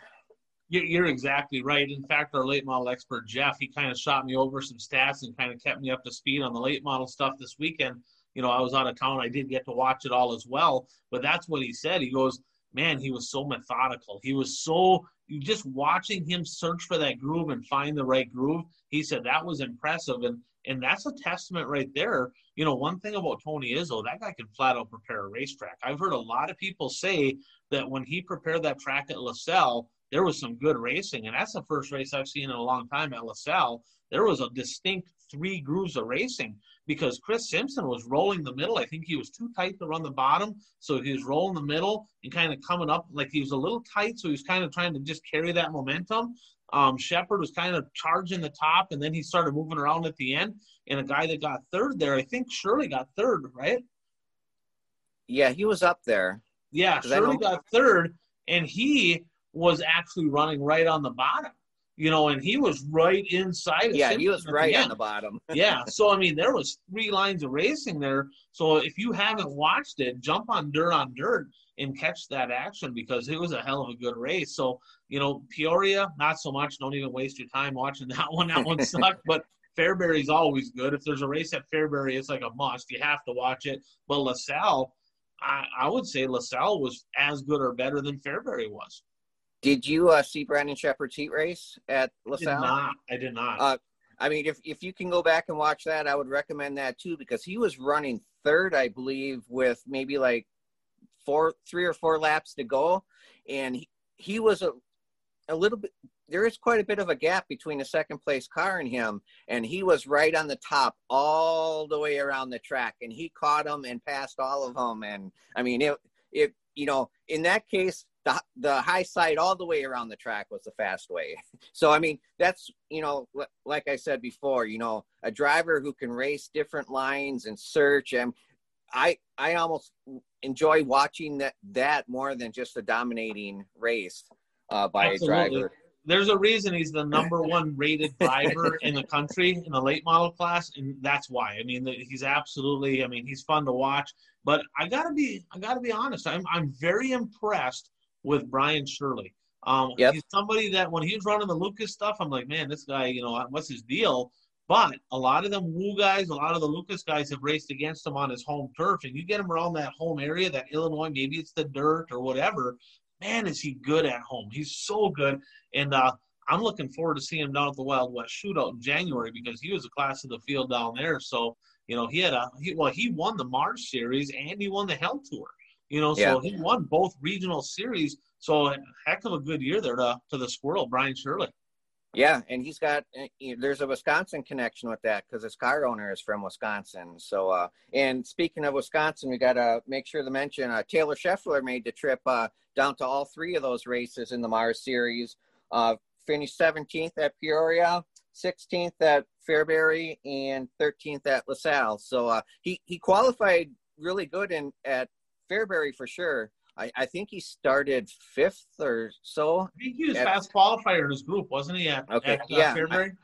You're exactly right. In fact, our late model expert Jeff, he kind of shot me over some stats and kind of kept me up to speed on the late model stuff this weekend. You know, I was out of town. I did get to watch it all as well. But that's what he said. He goes, man, he was so methodical. He was so just watching him search for that groove and find the right groove. He said that was impressive, and and that's a testament right there. You know, one thing about Tony Izzo, that guy can flat out prepare a racetrack. I've heard a lot of people say that when he prepared that track at LaSalle, there was some good racing, and that's the first race I've seen in a long time at LaSalle. There was a distinct three grooves of racing because Chris Simpson was rolling the middle. I think he was too tight to run the bottom, so he was rolling the middle and kind of coming up like he was a little tight, so he was kind of trying to just carry that momentum. Um, Sheppard was kind of charging the top, and then he started moving around at the end. And a guy that got third there, I think Shirley got third, right? Yeah, he was up there. Yeah, Shirley got third, and he was actually running right on the bottom you know, and he was right inside. yeah, he was right the on the bottom. yeah, so I mean, there was three lines of racing there. So if you haven't watched it, jump on Dirt on Dirt and catch that action because it was a hell of a good race. So you know, Peoria, not so much. Don't even waste your time watching that one. That one sucked, but. Fairbury's always good. If there's a race at Fairbury, it's like a must. You have to watch it. But LaSalle, I, I would say LaSalle was as good or better than Fairbury was. Did you uh, see Brandon Sheppard's heat race at LaSalle? I did not. I did not. Uh, I mean, if if you can go back and watch that, I would recommend that too because he was running third, I believe, with maybe like four, three or four laps to go, and he, he was a a little bit. There is quite a bit of a gap between the second place car and him, and he was right on the top all the way around the track, and he caught him and passed all of them. And I mean, it it you know, in that case, the the high side all the way around the track was the fast way. So I mean, that's you know, like I said before, you know, a driver who can race different lines and search and I I almost enjoy watching that that more than just a dominating race uh, by Absolutely. a driver. There's a reason he's the number one rated driver in the country in the late model class, and that's why. I mean, he's absolutely. I mean, he's fun to watch. But I gotta be, I gotta be honest. I'm, I'm very impressed with Brian Shirley. Um, yep. He's somebody that when he was running the Lucas stuff, I'm like, man, this guy, you know, what's his deal? But a lot of them Woo guys, a lot of the Lucas guys have raced against him on his home turf, and you get him around that home area, that Illinois, maybe it's the dirt or whatever. Man, is he good at home? He's so good, and uh, I'm looking forward to seeing him down at the Wild West Shootout in January because he was a class of the field down there. So you know, he had a he, well, he won the Mars Series and he won the Hell Tour. You know, so yeah. he won both regional series. So a heck of a good year there to, to the Squirrel, Brian Shirley. Yeah, and he's got eh, there's a Wisconsin connection with that because his car owner is from Wisconsin. So, uh, and speaking of Wisconsin, we got to make sure to mention uh, Taylor Scheffler made the trip uh, down to all three of those races in the Mars Series. Uh, finished 17th at Peoria, 16th at Fairbury, and 13th at LaSalle. So uh, he he qualified really good in at Fairbury for sure. I, I think he started fifth or so. I think he was at, fast qualifier in his group, wasn't he? At, okay, at, uh, yeah. Fairbury.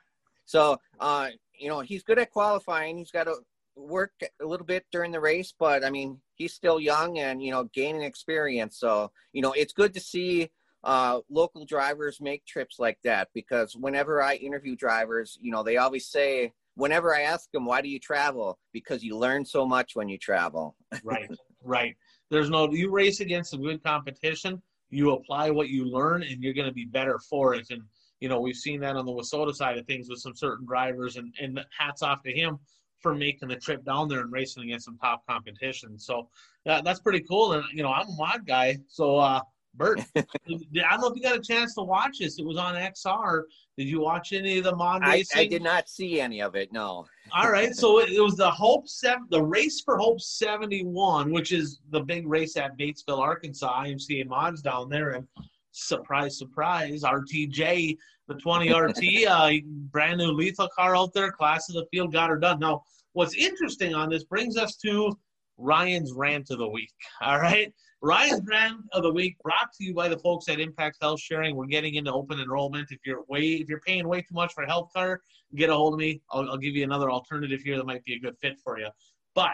So, uh, you know, he's good at qualifying. He's got to work a little bit during the race, but I mean, he's still young and you know gaining experience. So, you know, it's good to see uh, local drivers make trips like that because whenever I interview drivers, you know, they always say, whenever I ask them, why do you travel? Because you learn so much when you travel. right, right. There's no, you race against some good competition, you apply what you learn, and you're going to be better for it. And, you know, we've seen that on the WISSOTA side of things with some certain drivers, and, and hats off to him for making the trip down there and racing against some top competition. So yeah, that's pretty cool. And, you know, I'm a mod guy. So, uh, Bert, I don't know if you got a chance to watch this. It was on XR. Did you watch any of the mod racing? I, I did not see any of it. No. All right, so it, it was the Hope seven, the race for Hope seventy one, which is the big race at Batesville, Arkansas. IMCA mods down there, and surprise, surprise, RTJ, the twenty RT, uh, brand new lethal car out there, class of the field, got her done. Now, what's interesting on this brings us to Ryan's rant of the week. All right. Ryan's rant of the week brought to you by the folks at Impact Health Sharing. We're getting into open enrollment. If you're way if you're paying way too much for a health care, get a hold of me. I'll, I'll give you another alternative here that might be a good fit for you. But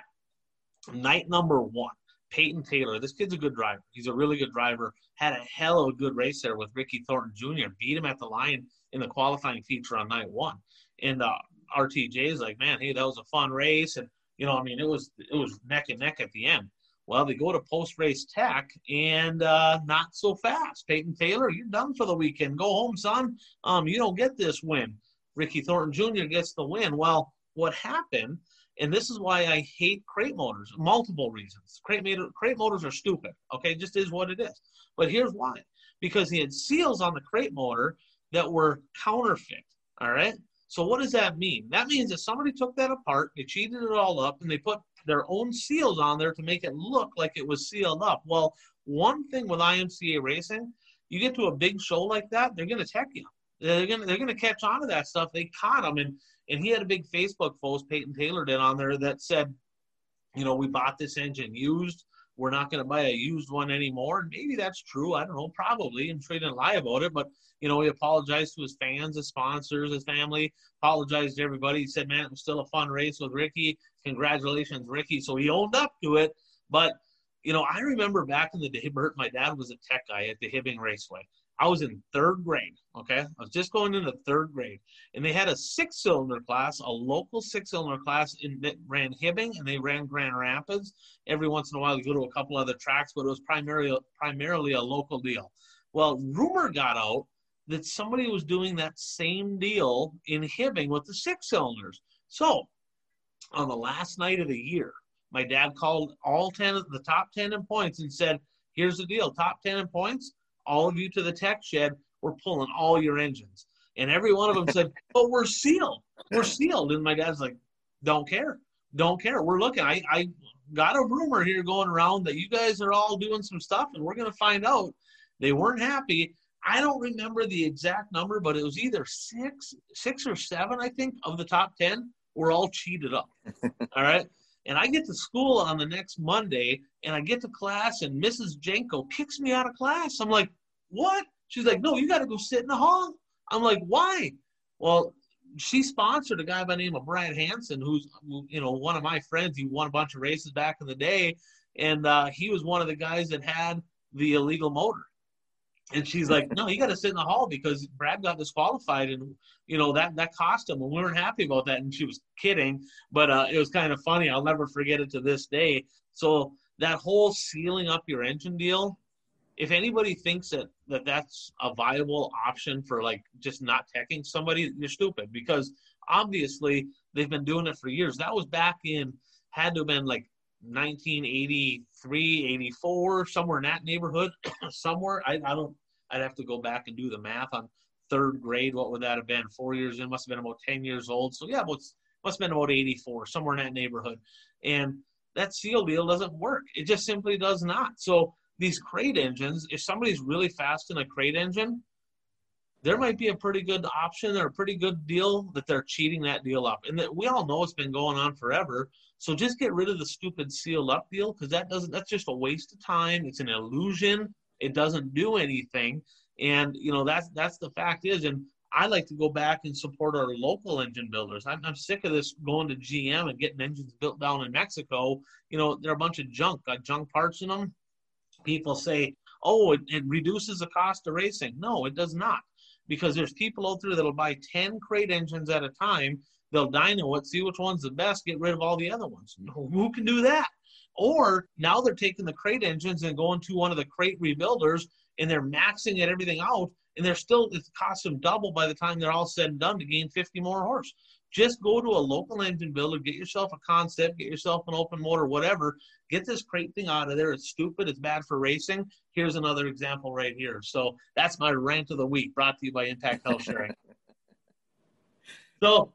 night number one, Peyton Taylor. This kid's a good driver. He's a really good driver. Had a hell of a good race there with Ricky Thornton Jr. Beat him at the line in the qualifying feature on night one. And uh, RTJ is like, man, hey, that was a fun race. And you know, I mean, it was it was neck and neck at the end. Well, they go to post race tech and uh, not so fast. Peyton Taylor, you're done for the weekend. Go home, son. Um, you don't get this win. Ricky Thornton Jr. gets the win. Well, what happened? And this is why I hate crate motors. Multiple reasons. Crate, motor, crate motors are stupid. Okay, just is what it is. But here's why: because he had seals on the crate motor that were counterfeit. All right. So what does that mean? That means that somebody took that apart, they cheated it all up, and they put their own seals on there to make it look like it was sealed up. Well, one thing with IMCA racing, you get to a big show like that, they're going to check you. They're to they're to catch on to that stuff. They caught him, and and he had a big Facebook post Peyton Taylor did on there that said, you know, we bought this engine used. We're not going to buy a used one anymore. And maybe that's true. I don't know. Probably. I'm didn't lie about it, but you know, he apologized to his fans, his sponsors, his family, apologized to everybody. He said, man, it was still a fun race with Ricky. Congratulations, Ricky. So he owned up to it. But, you know, I remember back in the day, Bert, my dad was a tech guy at the Hibbing Raceway. I was in third grade, okay? I was just going into third grade. And they had a six cylinder class, a local six cylinder class in, that ran Hibbing and they ran Grand Rapids. Every once in a while, you go to a couple other tracks, but it was primarily, primarily a local deal. Well, rumor got out that somebody was doing that same deal in Hibbing with the six cylinders. So, on the last night of the year, my dad called all 10 of the top 10 in points and said, Here's the deal top 10 in points, all of you to the tech shed, we're pulling all your engines. And every one of them said, But we're sealed. We're sealed. And my dad's like, Don't care. Don't care. We're looking. I, I got a rumor here going around that you guys are all doing some stuff and we're going to find out. They weren't happy. I don't remember the exact number, but it was either six, six or seven, I think, of the top ten were all cheated up. all right. And I get to school on the next Monday and I get to class and Mrs. Jenko kicks me out of class. I'm like, what? She's like, no, you got to go sit in the hall. I'm like, why? Well, she sponsored a guy by the name of Brad Hanson, who's, you know, one of my friends. He won a bunch of races back in the day. And uh, he was one of the guys that had the illegal motor. And she's like, no, you got to sit in the hall because Brad got disqualified, and you know that that cost him, and we weren't happy about that. And she was kidding, but uh, it was kind of funny. I'll never forget it to this day. So that whole sealing up your engine deal, if anybody thinks that, that that's a viable option for like just not teching somebody, you're stupid because obviously they've been doing it for years. That was back in had to have been like 1983, 84, somewhere in that neighborhood, somewhere. I, I don't, I'd have to go back and do the math on third grade. What would that have been? Four years in, must have been about 10 years old. So yeah, but must have been about 84, somewhere in that neighborhood. And that seal deal doesn't work. It just simply does not. So these crate engines, if somebody's really fast in a crate engine, there might be a pretty good option or a pretty good deal that they're cheating that deal up. And that we all know it's been going on forever. So just get rid of the stupid sealed up deal because that doesn't that's just a waste of time. It's an illusion. It doesn't do anything. And you know that's that's the fact is and I like to go back and support our local engine builders. I'm, I'm sick of this going to GM and getting engines built down in Mexico. You know, they're a bunch of junk, got junk parts in them. People say, oh, it, it reduces the cost of racing. No, it does not. Because there's people out there that'll buy 10 crate engines at a time. They'll dyno it, see which one's the best, get rid of all the other ones. Who can do that? Or now they're taking the crate engines and going to one of the crate rebuilders and they're maxing it everything out and they're still it costs them double by the time they're all said and done to gain 50 more horse. Just go to a local engine builder, get yourself a concept, get yourself an open motor, whatever. Get this crate thing out of there. It's stupid. It's bad for racing. Here's another example right here. So that's my rant of the week, brought to you by Impact Health Sharing. so,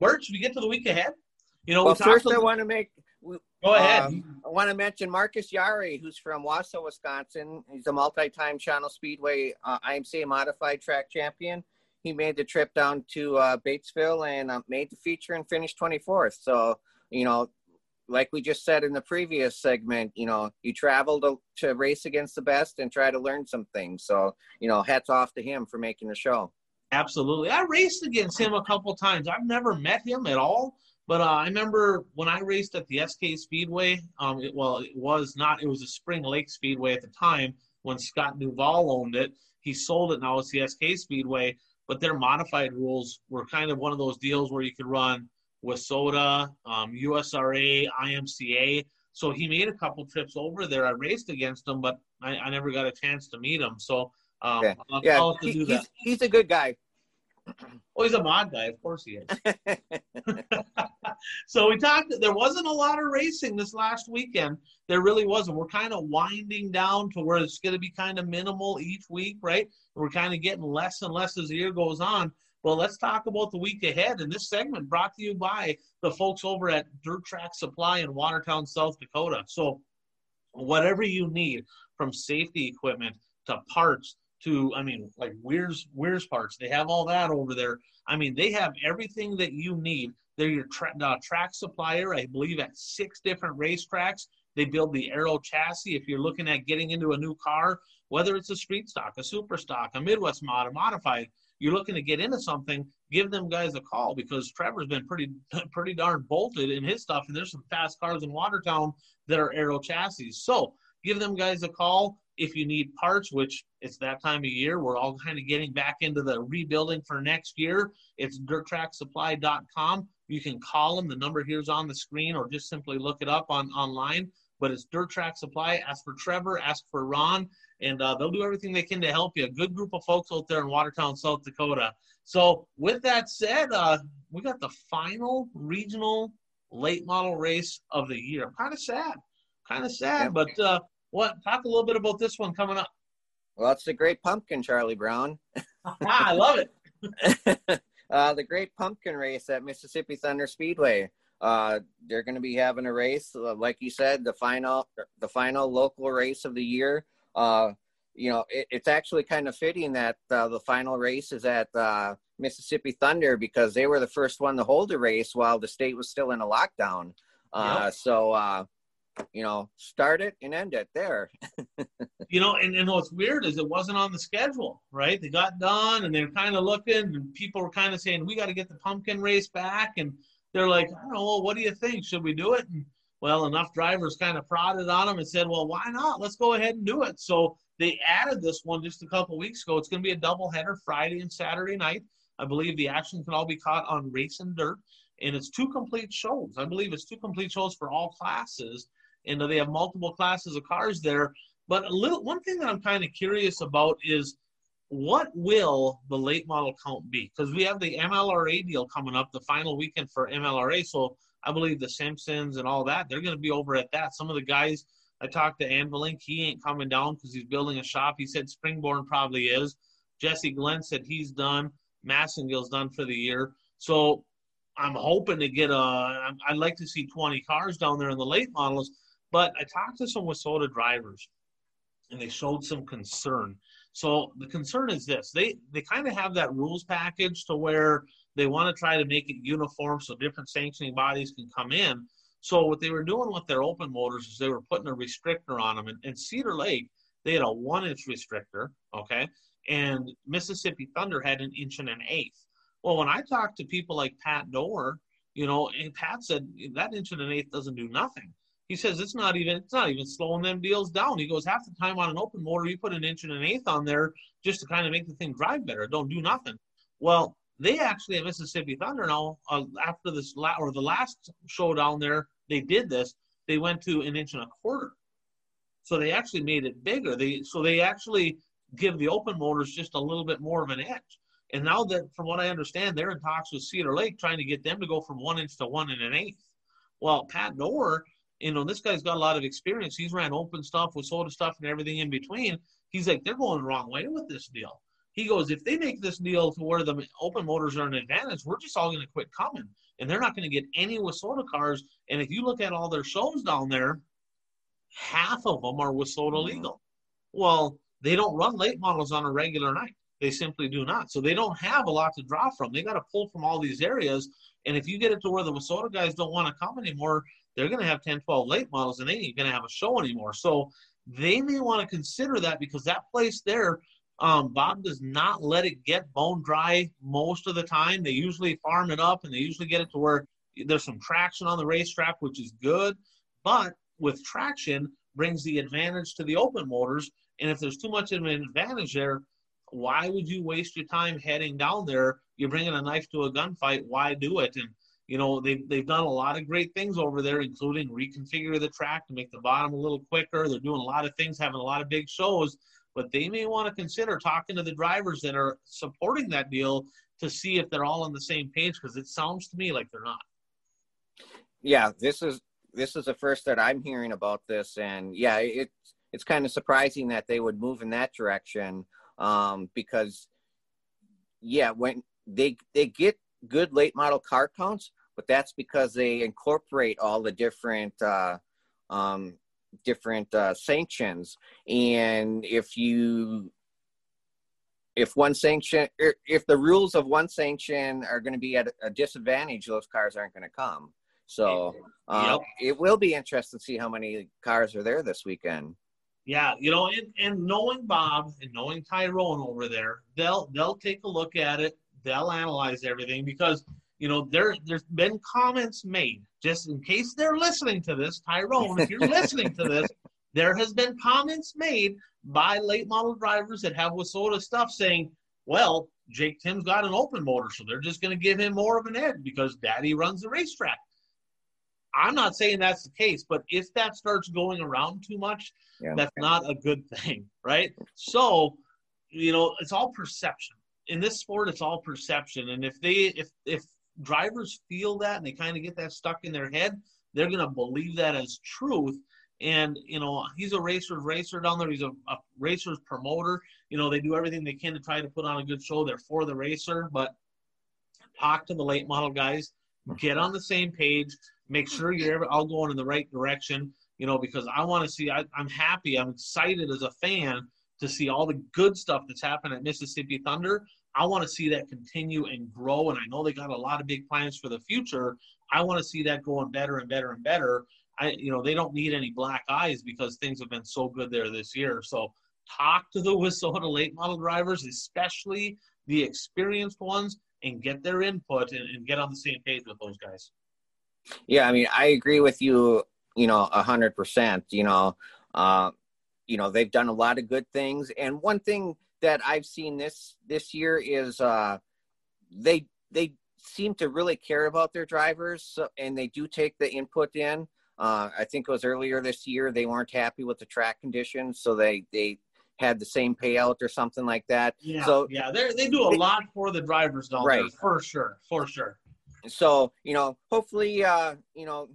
Bert, should we get to the week ahead? You know, well, we first I want to make Go ahead. Um, I want to mention Marcus Yari, who's from Wausau, Wisconsin. He's a multi-time Channel Speedway uh, IMCA modified track champion. He made the trip down to uh, Batesville and uh, made the feature and finished 24th. So, you know, like we just said in the previous segment, you know, you travel to, to race against the best and try to learn some things. So, you know, hats off to him for making the show. Absolutely. I raced against him a couple times. I've never met him at all but uh, I remember when I raced at the SK Speedway. Um, it, well, it was not. It was a Spring Lake Speedway at the time when Scott Duval owned it. He sold it now. It's the SK Speedway, but their modified rules were kind of one of those deals where you could run WISSOTA, um, USRA, IMCA. So he made a couple trips over there. I raced against him, but I, I never got a chance to meet him. So um, yeah, yeah. He, he's, he's a good guy. Oh, he's a mod guy. Of course he is. so we talked. There wasn't a lot of racing this last weekend. There really wasn't. We're kind of winding down to where it's going to be kind of minimal each week, right? We're kind of getting less and less as the year goes on. Well, let's talk about the week ahead. And this segment brought to you by the folks over at Dirt Track Supply in Watertown, South Dakota. So, whatever you need from safety equipment to parts to I mean like Wehrs Wehrs parts. They have all that over there. I mean they have everything that you need. They're your tra- uh, track supplier, I believe, at six different racetracks. They build the aero chassis. If you're looking at getting into a new car, whether it's a street stock, a super stock, a Midwest mod, a modified, you're looking to get into something, give them guys a call because Trevor's been pretty pretty darn bolted in his stuff, and there's some fast cars in Watertown that are aero chassis. So give them guys a call if you need parts, which it's that time of year, we're all kind of getting back into the rebuilding for next year. It's dirttracksupply.com. You can call them. The number here's on the screen, or just simply look it up on online. But it's Dirt Track Supply. Ask for Trevor, ask for Ron, and uh, they'll do everything they can to help you. A good group of folks out there in Watertown, South Dakota. So, with that said, uh, we got the final regional late model race of the year. I'm kind of sad, kind of sad, but uh, what? Talk a little bit about this one coming up. Well, it's the Great Pumpkin, Charlie Brown. ah, I love it. uh, the Great Pumpkin Race at Mississippi Thunder Speedway. Uh, they're going to be having a race, uh, like you said, the final, the final local race of the year. Uh, you know, it, it's actually kind of fitting that uh, the final race is at uh, Mississippi Thunder because they were the first one to hold a race while the state was still in a lockdown. Uh, yep. So uh, you know, start it and end it there. you know, and, and what's weird is it wasn't on the schedule, right? They got done and they're kind of looking, and people were kind of saying, we got to get the pumpkin race back. And they're like, I don't know, what do you think? Should we do it? And well, enough drivers kind of prodded on them and said, well, why not? Let's go ahead and do it. So they added this one just a couple weeks ago. It's going to be a double header Friday and Saturday night. I believe the action can all be caught on Race and Dirt. And it's two complete shows. I believe it's two complete shows for all classes and they have multiple classes of cars there. But little one thing that I'm kind of curious about is what will the late model count be? Because we have the MLRA deal coming up, the final weekend for MLRA. So I believe the Simpsons and all that, they're going to be over at that. Some of the guys I talked to Anvilink, he ain't coming down because he's building a shop. He said Springborn probably is. Jesse Glenz said he's done. Massengill's done for the year. So I'm hoping to get a. I'd like to see 20 cars down there in the late models. But I talked to some WISSOTA drivers, and they showed some concern. So the concern is this: they they kind of have that rules package to where they want to try to make it uniform so different sanctioning bodies can come in. So what they were doing with their open motors is they were putting a restrictor on them. And, and Cedar Lake, they had a one-inch restrictor, okay, and Mississippi Thunder had an inch and an eighth. Well, when I talked to people like Pat Doar, you know, and Pat said that inch and an eighth doesn't do nothing He says it's not even it's not even slowing them deals down. He goes half the time on an open motor, you put an inch and an eighth on there just to kind of make the thing drive better. Don't do nothing. Well, they actually at Mississippi Thunder now uh, after this la- or the last show down there, they did this. They went to an inch and a quarter, so they actually made it bigger. They so they actually give the open motors just a little bit more of an edge. And now that, from what I understand, they're in talks with Cedar Lake trying to get them to go from one inch to one and an eighth. Well, Pat Doar you know, this guy's got a lot of experience. He's ran open stuff with soda stuff and everything in between. He's like, they're going the wrong way with this deal. He goes, if they make this deal to where the open motors are an advantage, we're just all going to quit coming, and they're not going to get any WISSOTA cars. And if you look at all their shows down there, half of them are WISSOTA mm-hmm. legal. Well, they don't run late models on a regular night. They simply do not. So they don't have a lot to draw from. They got to pull from all these areas. And if you get it to where the WISSOTA guys don't want to come anymore, they're going to have 10, 12 late models and they ain't going to have a show anymore. So they may want to consider that because that place there, um, Bob does not let it get bone dry most of the time. They usually farm it up and they usually get it to where there's some traction on the racetrack, which is good. But with traction brings the advantage to the open motors. And if there's too much of an advantage there, why would you waste your time heading down there? You're bringing a knife to a gunfight. Why do it? And you know they've, they've done a lot of great things over there including reconfigure the track to make the bottom a little quicker. They're doing a lot of things having a lot of big shows but they may want to consider talking to the drivers that are supporting that deal to see if they're all on the same page because it sounds to me like they're not. Yeah this is this is the first that i'm hearing about this and yeah it's it's kind of surprising that they would move in that direction um, because yeah when they they get good late model car counts but that's because they incorporate all the different uh, um, different uh, sanctions. And if you if one sanction if the rules of one sanction are going to be at a disadvantage, those cars aren't going to come. So uh, yep. it will be interesting to see how many cars are there this weekend. Yeah, you know, and, and knowing Bob and knowing Tyrone over there, they'll they'll take a look at it. They'll analyze everything because you know, there there's been comments made just in case they're listening to this, Tyrone. If you're listening to this, there has been comments made by late model drivers that have WISSOTA stuff saying, "Well, Jake Tim's got an open motor, so they're just going to give him more of an edge because Daddy runs the racetrack." I'm not saying that's the case, but if that starts going around too much, yeah. that's not a good thing, right? So, you know, it's all perception. In this sport, it's all perception, and if they if if drivers feel that and they kind of get that stuck in their head, they're going to believe that as truth. And, you know, he's a racer's racer down there. He's a, a racer's promoter. You know, they do everything they can to try to put on a good show. They're for the racer, but talk to the late model guys, get on the same page, make sure you're all going in the right direction, you know, because I want to see, I, I'm happy, I'm excited as a fan to see all the good stuff that's happened at Mississippi Thunder. I want to see that continue and grow. And I know they got a lot of big plans for the future. I want to see that going better and better and better. I, you know, they don't need any black eyes because things have been so good there this year. So talk to the WISSOTA late model drivers, especially the experienced ones, and get their input and, and get on the same page with those guys. Yeah, I mean, I agree with you. You know, a hundred percent. You know, uh, you know, they've done a lot of good things, and one thing that I've seen this this year is uh, they they seem to really care about their drivers, so, and they do take the input in. Uh, I think it was earlier this year they weren't happy with the track conditions, so they they had the same payout or something like that. Yeah, so yeah, they they do a they, lot for the drivers down right. there for sure, for sure. So you know, hopefully, uh, you know,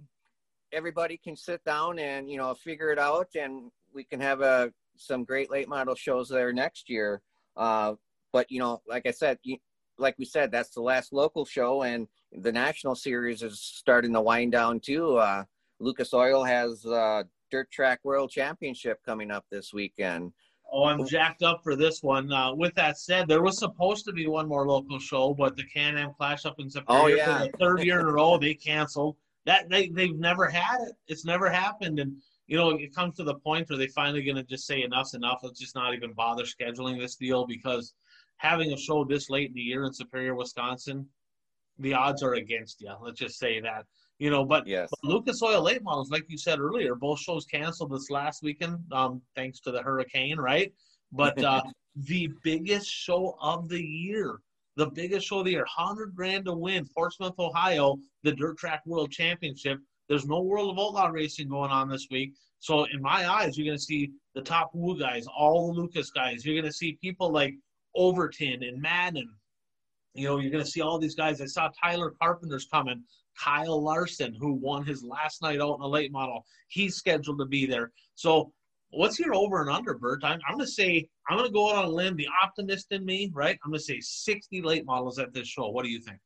everybody can sit down and you know figure it out, and we can have a some great late model shows there next year. Uh, but you know, like I said, you, like we said, that's the last local show, and the national series is starting to wind down too. Uh, Lucas Oil has uh, Dirt Track World Championship coming up this weekend. Oh, I'm jacked up for this one. Uh, with that said, there was supposed to be one more local show, but the Can-Am Clash up in September oh, yeah. for the third year in a row, they canceled. That they they've never had it. It's never happened, and you know, it comes to the point where they finally going to just say enough's enough. Let's just not even bother scheduling this deal because having a show this late in the year in Superior, Wisconsin, the odds are against you. Let's just say that. You know, but, yes. but Lucas Oil late models, like you said earlier, both shows canceled this last weekend, um, thanks to the hurricane, right? But uh, the biggest show of the year, the biggest show of the year, hundred grand to win, Portsmouth, Ohio, the Dirt Track World Championship. There's no World of Outlaw racing going on this week. So in my eyes, you're going to see the top Woo guys, all the Lucas guys. You're going to see people like Overton and Madden. You know, you're going to see all these guys. I saw Tyler Carpenter's coming. Kyle Larson, who won his last night out in a late model, he's scheduled to be there. So, what's your over and under, Bert? I'm, I'm going to say, I'm going to go out on a limb, the optimist in me, right? I'm going to say 60 late models at this show. What do you think?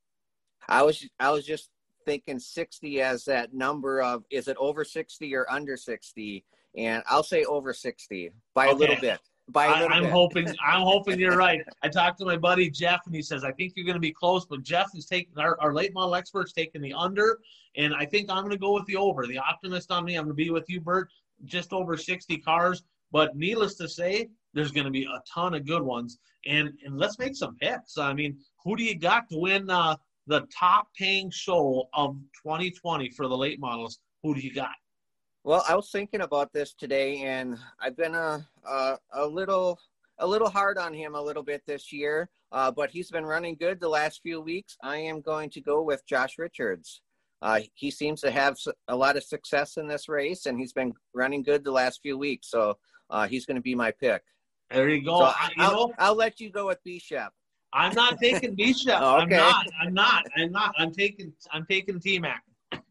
I was, I was just thinking 60 as that number of is it over 60 or under 60? And I'll say over 60 by okay. a little bit. By a little I, am hoping I'm hoping you're right. I talked to my buddy Jeff and he says I think you're going to be close, but Jeff is taking our, our late model experts taking the under, and I think I'm going to go with the over. The optimist on me, I'm going to be with you, Bert. Just over 60 cars, but needless to say, there's going to be a ton of good ones. And and let's make some picks. I mean, who do you got to win uh, the top paying show of 2020 for the late models? Who do you got? Well, I was thinking about this today, and I've been a a, a little a little hard on him a little bit this year, uh, but he's been running good the last few weeks. I am going to go with Josh Richards. Uh, he seems to have a lot of success in this race, and he's been running good the last few weeks. So uh, he's going to be my pick. There you go. So I, you I'll, know, I'll let you go with Bishop. I'm not taking Bishop. Oh, I'm not. I'm not. I'm not. I'm taking. I'm taking T Mac.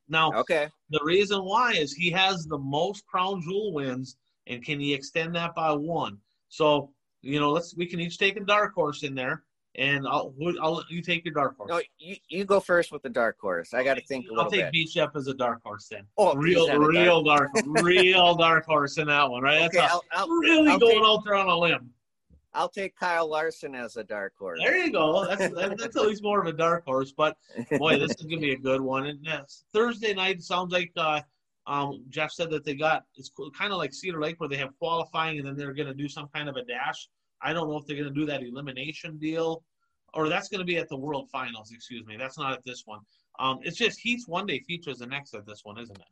Now, Okay. the reason why is he has the most crown jewel wins, and can he extend that by one? So you know, let's we can each take a dark horse in there, and I'll, I'll you take your dark horse. No, you, you go first with the dark horse. I got to think a I'll take bit. As a dark horse then. Oh, real, a dark- real dark, real dark horse in that one, right? That's Okay, a- I'll, I'll, really I'll going take- out there on a limb. I'll take Kyle Larson as a dark horse. There you go. That's that- that's at least more of a dark horse. But boy, this is gonna be a good one. And yes, Thursday night sounds like uh, um, Jeff said that they got it's kind of like Cedar Lake where they have qualifying and then they're gonna do some kind of a dash. I don't know if they're gonna do that elimination deal, or that's gonna be at the World Finals. Excuse me, that's not at this one. Um, it's just Heath's one day features the next at this one, isn't it?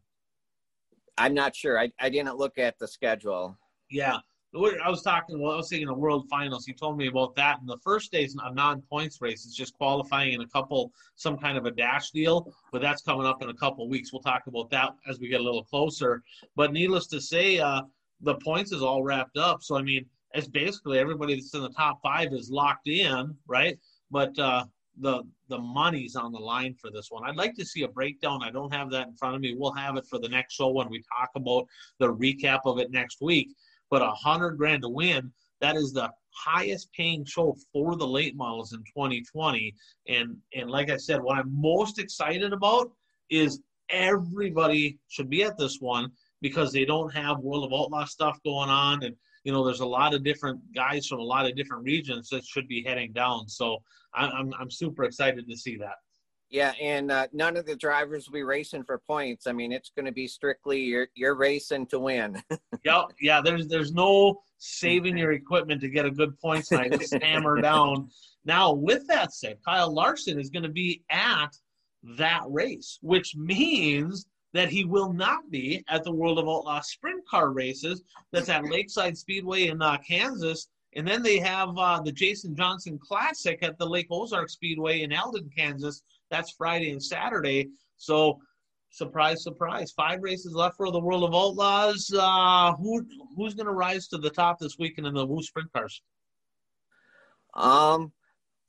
I'm not sure. I, I didn't look at the schedule. Yeah. I was talking, well, I was thinking the World Finals. He told me about that. And the first day is a non points race. It's just qualifying in a couple, some kind of a dash deal. But that's coming up in a couple weeks. We'll talk about that as we get a little closer. But needless to say, uh, the points is all wrapped up. So, I mean, it's basically everybody that's in the top five is locked in, right? But uh, the the money's on the line for this one. I'd like to see a breakdown. I don't have that in front of me. We'll have it for the next show when we talk about the recap of it next week but a hundred grand to win. That is the highest paying show for the late models in 2020. And and like I said, what I'm most excited about is everybody should be at this one because they don't have World of Outlaw stuff going on, and you know there's a lot of different guys from a lot of different regions that should be heading down. So I'm I'm, I'm super excited to see that. Yeah, and uh, none of the drivers will be racing for points. I mean, it's going to be strictly you're you're racing to win. Yep. Yeah. There's there's no saving your equipment to get a good points night. Just hammer down. Now, with that said, Kyle Larson is going to be at that race, which means that he will not be at the World of Outlaw Sprint Car races. That's at Lakeside Speedway in uh, Kansas. And then they have uh, the Jason Johnson Classic at the Lake Ozark Speedway in Eldon, Kansas. That's Friday and Saturday. So surprise, surprise. Five races left for the World of Outlaws. Uh, who who's going to rise to the top this weekend in the Woo Sprint Cars? um,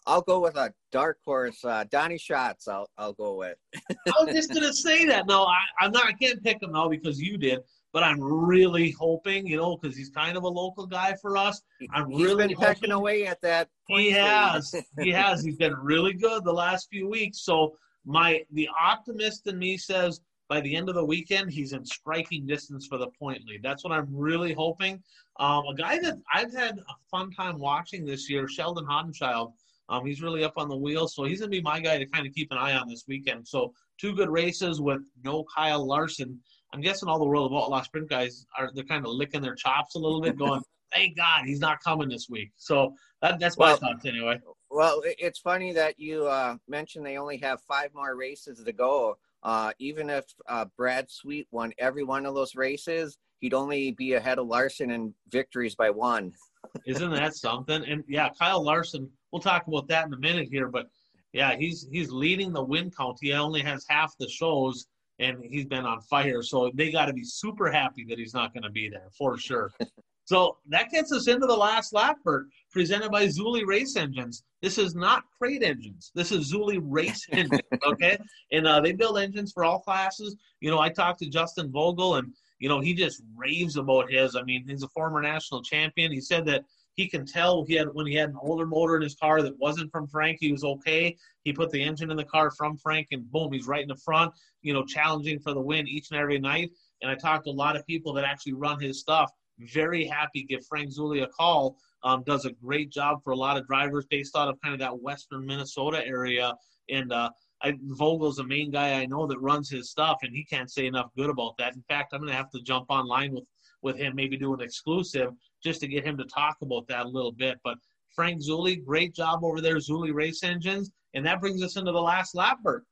I'll go with a dark horse. Uh, Donny Schatz. I'll I'll go with. I was just going to say that. No, I, I'm not. I can't pick him now because you did. But I'm really hoping, you know, because he's kind of a local guy for us. I'm He's really been pecking away at that. He has. he has. He's been really good the last few weeks. So my the optimist in me says by the end of the weekend he's in striking distance for the point lead. That's what I'm really hoping. Um, a guy that I've had a fun time watching this year, Sheldon Haudenschild. Um, he's really up on the wheel, so he's gonna be my guy to kind of keep an eye on this weekend. So two good races with no Kyle Larson. I'm guessing all the World of Outlaw sprint guys are they're kind of licking their chops a little bit, going, "Thank God he's not coming this week." So that, that's my Well- thoughts anyway. Well, it's funny that you uh, mentioned they only have five more races to go. uh, even if uh, Brad Sweet won every one of those races, he'd only be ahead of Larson in victories by one. Isn't that something? And yeah, Kyle Larson. We'll talk about that in a minute here, but yeah, he's he's leading the win count. He only has half the shows, and he's been on fire. So they got to be super happy that he's not going to be there for sure. so that gets us into the last lap, Bert, presented by Zuli Race Engines. This is not crate engines. This is Zuli Race Engines. Okay, and uh, they build engines for all classes. You know, I talked to Justin Vogel, and you know he just raves about his. I mean, he's a former national champion. He said that he can tell he had when he had an older motor in his car that wasn't from Frank, he was okay. He put the engine in the car from Frank, and boom, he's right in the front. You know, challenging for the win each and every night. And I talked to a lot of people that actually run his stuff. Very happy. Give Frank Zuli a call. Um, does a great job for a lot of drivers based out of kind of that western Minnesota area. And uh, I, Vogel's the main guy I know that runs his stuff, and he can't say enough good about that. In fact, I'm going to have to jump online with with him, maybe do an exclusive just to get him to talk about that a little bit. But Frank Zuli, great job over there, Zuli Race Engines, and that brings us into the last lap, Bert.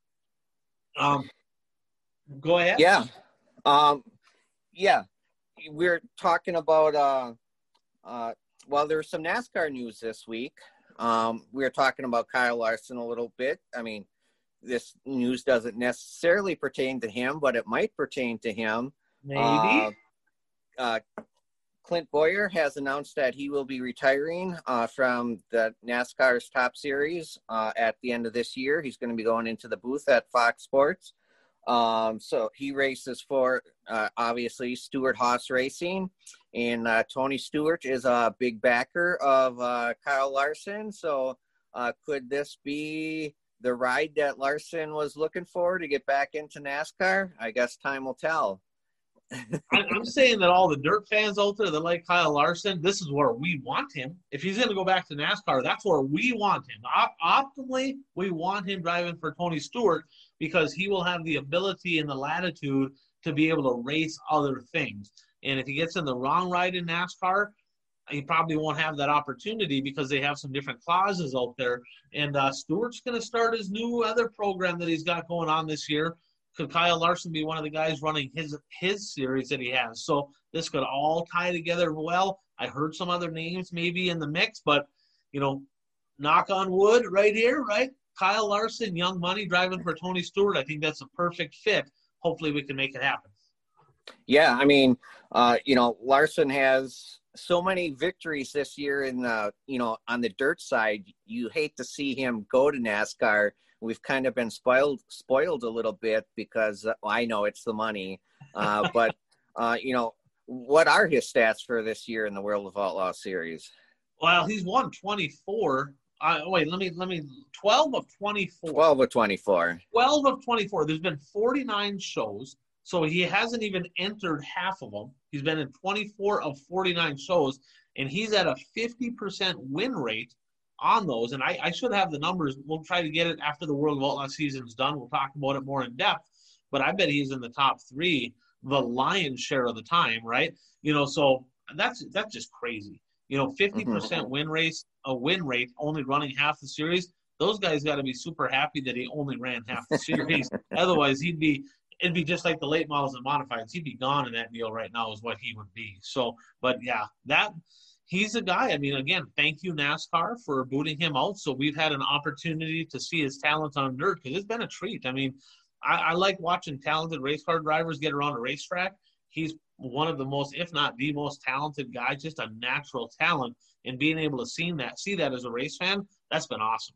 Um, go ahead. Yeah, um, yeah, we're talking about. Uh, uh, well, there's some NASCAR news this week. Um, we were talking about Kyle Larson a little bit. I mean, this news doesn't necessarily pertain to him, but it might pertain to him. Maybe. Uh, uh, Clint Bowyer has announced that he will be retiring uh, from the NASCAR's Top Series uh, at the end of this year. He's going to be going into the booth at Fox Sports. Um, so he races for uh, obviously Stewart-Haas Racing, and uh, Tony Stewart is a big backer of uh, Kyle Larson. So could this be the ride that Larson was looking for to get back into NASCAR? I guess time will tell. I'm saying that all the dirt fans out there that like Kyle Larson, this is where we want him. If he's going to go back to NASCAR, that's where we want him. optimally, we want him driving for Tony Stewart because he will have the ability and the latitude to be able to race other things. And if he gets in the wrong ride in NASCAR, he probably won't have that opportunity because they have some different clauses out there. And uh, Stewart's going to start his new other program that he's got going on this year could Kyle Larson be one of the guys running his his series that he has? So this could all tie together well. I heard some other names maybe in the mix, but you know, knock on wood right here, right? Kyle Larson, Young Money driving for Tony Stewart. I think that's a perfect fit. Hopefully, we can make it happen. Yeah, I mean, uh, you know, Larson has so many victories this year in the, you know, on the dirt side. You hate to see him go to NASCAR we've kind of been spoiled spoiled a little bit because uh, I know it's the money, uh, but uh, you know what are his stats for this year in the World of Outlaw series? Well, he's won 24. Uh, wait, let me let me 12 of 24. 12 of 24. 12 of 24. There's been 49 shows, so he hasn't even entered half of them. He's been in 24 of 49 shows, and he's at a 50% win rate on those. And I, I should have the numbers. We'll try to get it after the World of Outlaw season's done. We'll talk about it more in depth. But I bet he's in the top three the lion's share of the time, right? You know, so that's that's just crazy. You know, 50 mm-hmm. percent win race, a win rate, only running half the series. Those guys got to be super happy that he only ran half the series. Otherwise, he'd be it'd be just like the late models and modifieds. He'd be gone in that deal right now, is what he would be. So, but yeah, that he's a guy. I mean, again, thank you NASCAR for booting him out. So we've had an opportunity to see his talent on dirt because it's been a treat. I mean, I, I, like watching talented race car drivers get around a racetrack. He's one of the most, if not the most talented guy, just a natural talent. And being able to see that, see that as a race fan, that's been awesome.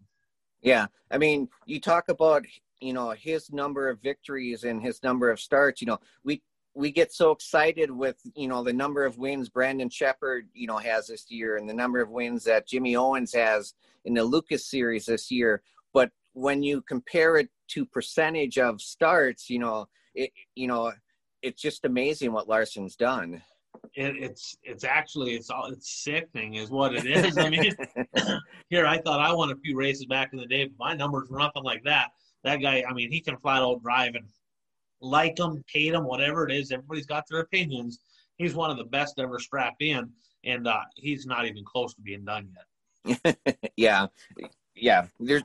Yeah, I mean, you talk about you know his number of victories and his number of starts. You know, we we get so excited with you know the number of wins Brandon Sheppard you know has this year and the number of wins that Jimmy Owens has in the Lucas series this year. But when you compare it to percentage of starts you know it you know it's just amazing what Larson's done. It, it's it's actually it's all it's sickening is what it is. I mean here I thought I won a few races back in the day but my numbers were nothing like that. That guy I mean he can flat out drive and like him, hate him, whatever it is. Everybody's got their opinions. He's one of the best ever strap in, and uh, he's not even close to being done yet. yeah, yeah. There's,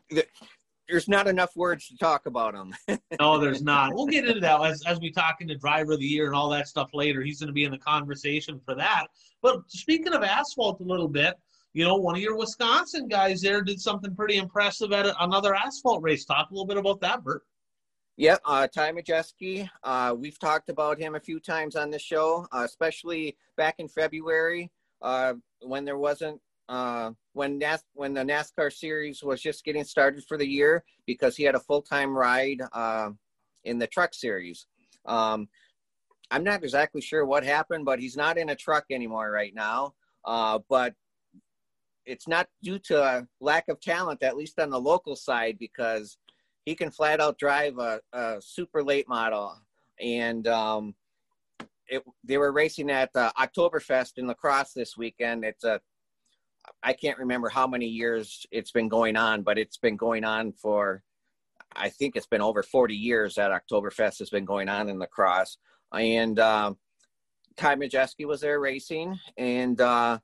there's not enough words to talk about him. no, there's not. We'll get into that as, as we talk into driver of the year and all that stuff later. He's going to be in the conversation for that. But speaking of asphalt a little bit, you know, one of your Wisconsin guys there did something pretty impressive at another asphalt race. Talk a little bit about that, Bert. Yep, uh, Ty Majeski. Uh, we've talked about him a few times on the show, uh, especially back in February uh, when there wasn't uh, when NAS- when the NASCAR series was just getting started for the year because he had a full time ride uh, in the truck series. Um, I'm not exactly sure what happened, but he's not in a truck anymore right now. But it's not due to lack of talent, at least on the local side, because he can flat out drive a, a super late model. And um, it, they were racing at uh, Oktoberfest in La Crosse this weekend. It's a I can't remember how many years it's been going on, but it's been going on for, I think it's been over 40 years that Oktoberfest has been going on in La Crosse. And uh, Ty Majeski was there racing, and uh,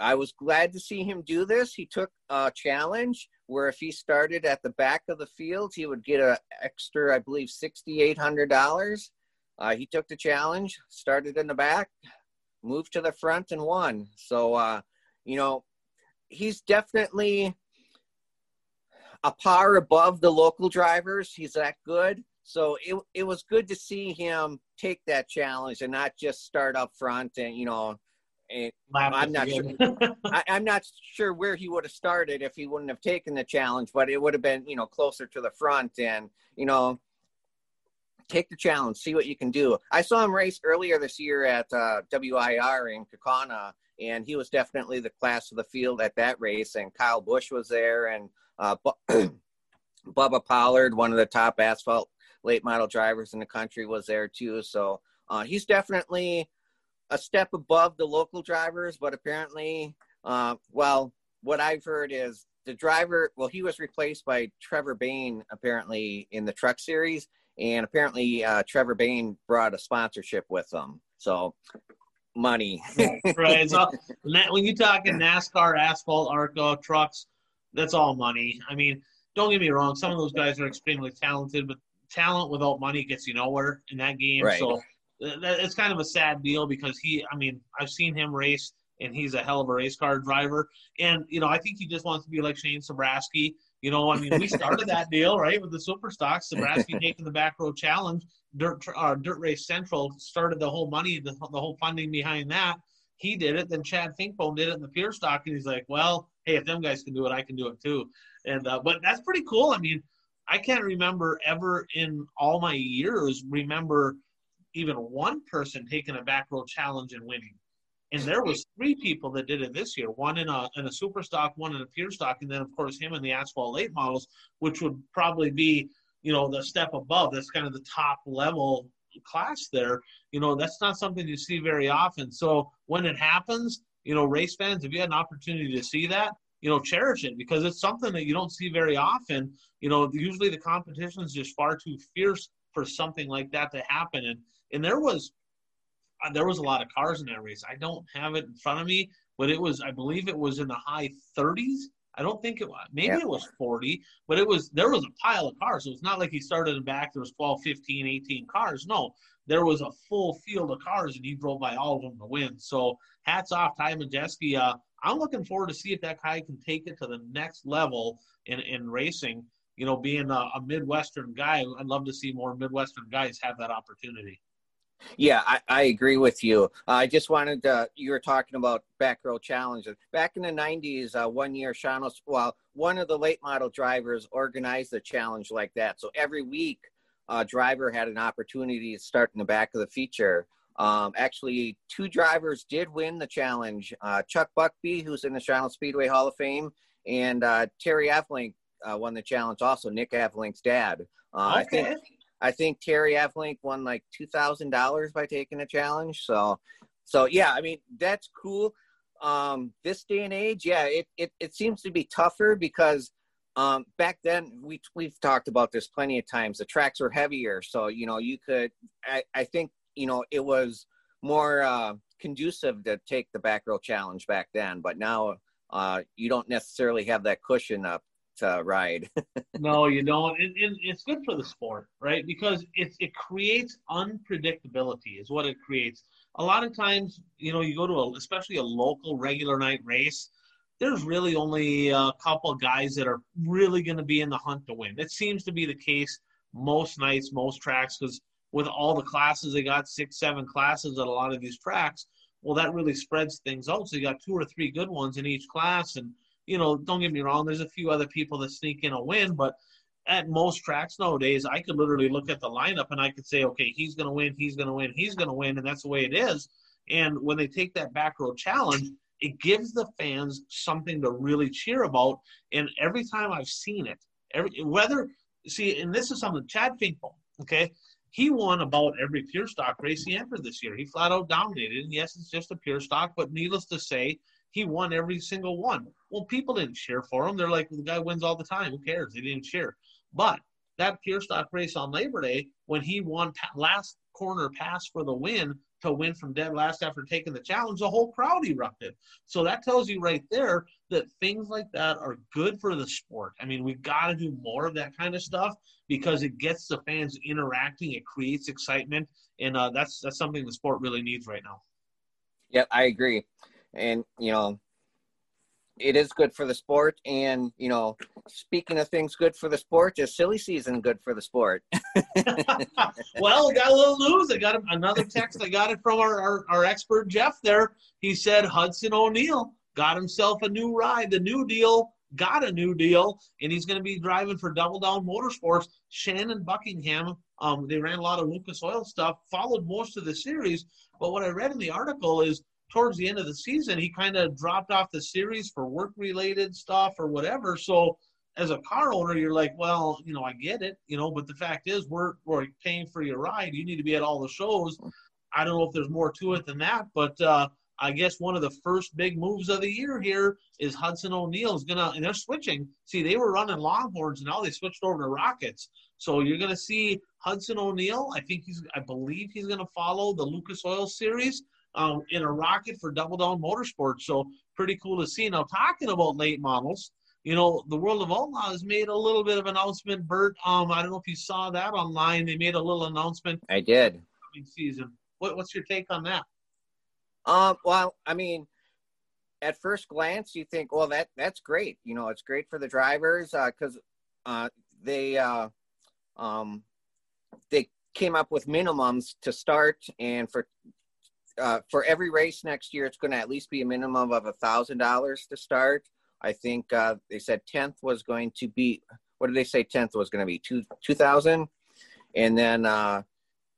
I was glad to see him do this. He took a challenge where if he started at the back of the field, he would get an extra, I believe, $6,800. Uh, he took the challenge, started in the back, moved to the front, and won. So, uh, you know, he's definitely a par above the local drivers. He's that good. So it it was good to see him take that challenge and not just start up front and you know. And I'm not sure. I, I'm not sure where he would have started if he wouldn't have taken the challenge, but it would have been you know closer to the front and you know take the challenge, see what you can do. I saw him race earlier this year at uh, WIR in Kaukauna, and he was definitely the class of the field at that race. And Kyle Busch was there, and uh, Bubba Pollard, one of the top asphalt late model drivers in the country, was there too. So uh, he's definitely a step above the local drivers, but apparently, uh, well, what I've heard is the driver. Well, he was replaced by Trevor Bayne apparently in the Truck Series, and apparently uh, Trevor Bayne brought a sponsorship with them. So money. right. So when you talk in NASCAR, asphalt, ARCA, trucks, that's all money. I mean, don't get me wrong. Some of those guys are extremely talented, but talent without money gets you nowhere in that game. Right. So it's kind of a sad deal because he, I mean, I've seen him race and he's a hell of a race car driver. And, you know, I think he just wants to be like Shane Sabraski you know, I mean, we started that deal right with the super stocks. Nebraska taking the back row challenge. Dirt uh, Dirt Race Central started the whole money, the, the whole funding behind that. He did it. Then Chad Finkbone did it in the pure stock, and he's like, "Well, hey, if them guys can do it, I can do it too." And uh, but that's pretty cool. I mean, I can't remember ever in all my years remember even one person taking a back row challenge and winning. And there was three people that did it this year one in a in a super stock one in a pure stock and then of course him in the asphalt late models which would probably be you know the step above. That's kind of the top level class there. You know that's not something you see very often. So when it happens you know race fans if you had an opportunity to see that you know cherish it because it's something that you don't see very often. You know usually the competition is just far too fierce for something like that to happen. And and there was uh, there was a lot of cars in that race. I don't have it in front of me, but it was, I believe it was in the high 30s. I don't think it was, maybe yeah. it was 40, but it was, there was a pile of cars. So it's not like he started in back, there was 12, 15, 18 cars. No, there was a full field of cars and he drove by all of them to win. So hats off, Ty Majeski. Uh, I'm looking forward to see if that guy can take it to the next level in, in racing. You know, being a, a Midwestern guy, I'd love to see more Midwestern guys have that opportunity. Yeah, I, I agree with you. I just wanted to, you were talking about back row challenges. Back in the 90s, uh, one year, Sean, well, one of the late model drivers organized a challenge like that. So every week, a driver had an opportunity to start in the back of the feature. Um, actually, two drivers did win the challenge. Uh, Chuck Buckby, who's in the Shawano Speedway Hall of Fame, and uh, Terry Evelink uh, won the challenge also, Nick Evelink's dad. Uh, okay. I think I think Terry Evelink won like two thousand dollars by taking a challenge. So, so yeah, I mean that's cool. Um, this day and age, yeah, it, it, it seems to be tougher because um, back then we we've talked about this plenty of times. The tracks were heavier, so you know you could. I, I think you know it was more uh, conducive to take the back row challenge back then, but now uh, you don't necessarily have that cushion up uh, ride. no, you don't, and, and, it's good for the sport, right? Because it it creates unpredictability, is what it creates. A lot of times, you know, you go to a, especially a local regular night race. There's really only a couple guys that are really going to be in the hunt to win. It seems to be the case most nights, most tracks, because with all the classes they got six, seven classes at a lot of these tracks well, that really spreads things out. So you got two or three good ones in each class. And, you know, don't get me wrong, there's a few other people that sneak in a win, but at most tracks nowadays, I could literally look at the lineup and I could say, okay, he's going to win, he's going to win, he's going to win. And that's the way it is. And when they take that back row challenge, it gives the fans something to really cheer about. And every time I've seen it, every whether see, and this is something Chad Finkel, okay, he won about every pure stock race he entered this year. He flat out dominated. And yes, it's just a pure stock, but needless to say, he won every single one. Well, people didn't cheer for him. They're like, the guy wins all the time. Who cares? They didn't cheer. But that pure stock race on Labor Day, when he won last corner pass for the win to win from dead last after taking the challenge, the whole crowd erupted. So that tells you right there that things like that are good for the sport. I mean, we've got to do more of that kind of stuff because it gets the fans interacting. It creates excitement, and uh, that's that's something the sport really needs right now. Yeah, I agree, and you know, it is good for the sport. And you know, speaking of things good for the sport, is silly season good for the sport? well, got a little news. I got another text. I got it from our, our, our expert Jeff. There, he said Hudson O'Neal got himself a new ride. The new deal got a new deal, and he's going to be driving for Double Down Motorsports. Shannon Buckingham, um, they ran a lot of Lucas Oil stuff, followed most of the series. But what I read in the article is towards the end of the season, he kind of dropped off the series for work related stuff or whatever. So as a car owner, you're like, well, you know, I get it, you know, but the fact is, we're, we're paying for your ride. You need to be at all the shows. I don't know if there's more to it than that, but uh, I guess one of the first big moves of the year here is Hudson O'Neal is gonna, and they're switching. See, they were running Longhorns, and now they switched over to Rockets. So you're gonna see Hudson O'Neal. I think he's, I believe he's gonna follow the Lucas Oil Series um, in a rocket for Double Down Motorsports. So pretty cool to see. Now talking about late models, you know, the World of Outlaw has made a little bit of announcement. Bert, um, I don't know if you saw that online. They made a little announcement. I did. Season. What, what's your take on that? Um, well, I mean, at first glance, you think, well, that that's great. You know, it's great for the drivers because uh, uh, they uh, um, they came up with minimums to start, and for uh, for every race next year, it's going to at least be a minimum of a thousand dollars to start. I think uh, they said tenth was going to be. What did they say? Tenth was going to be two two thousand, and then uh,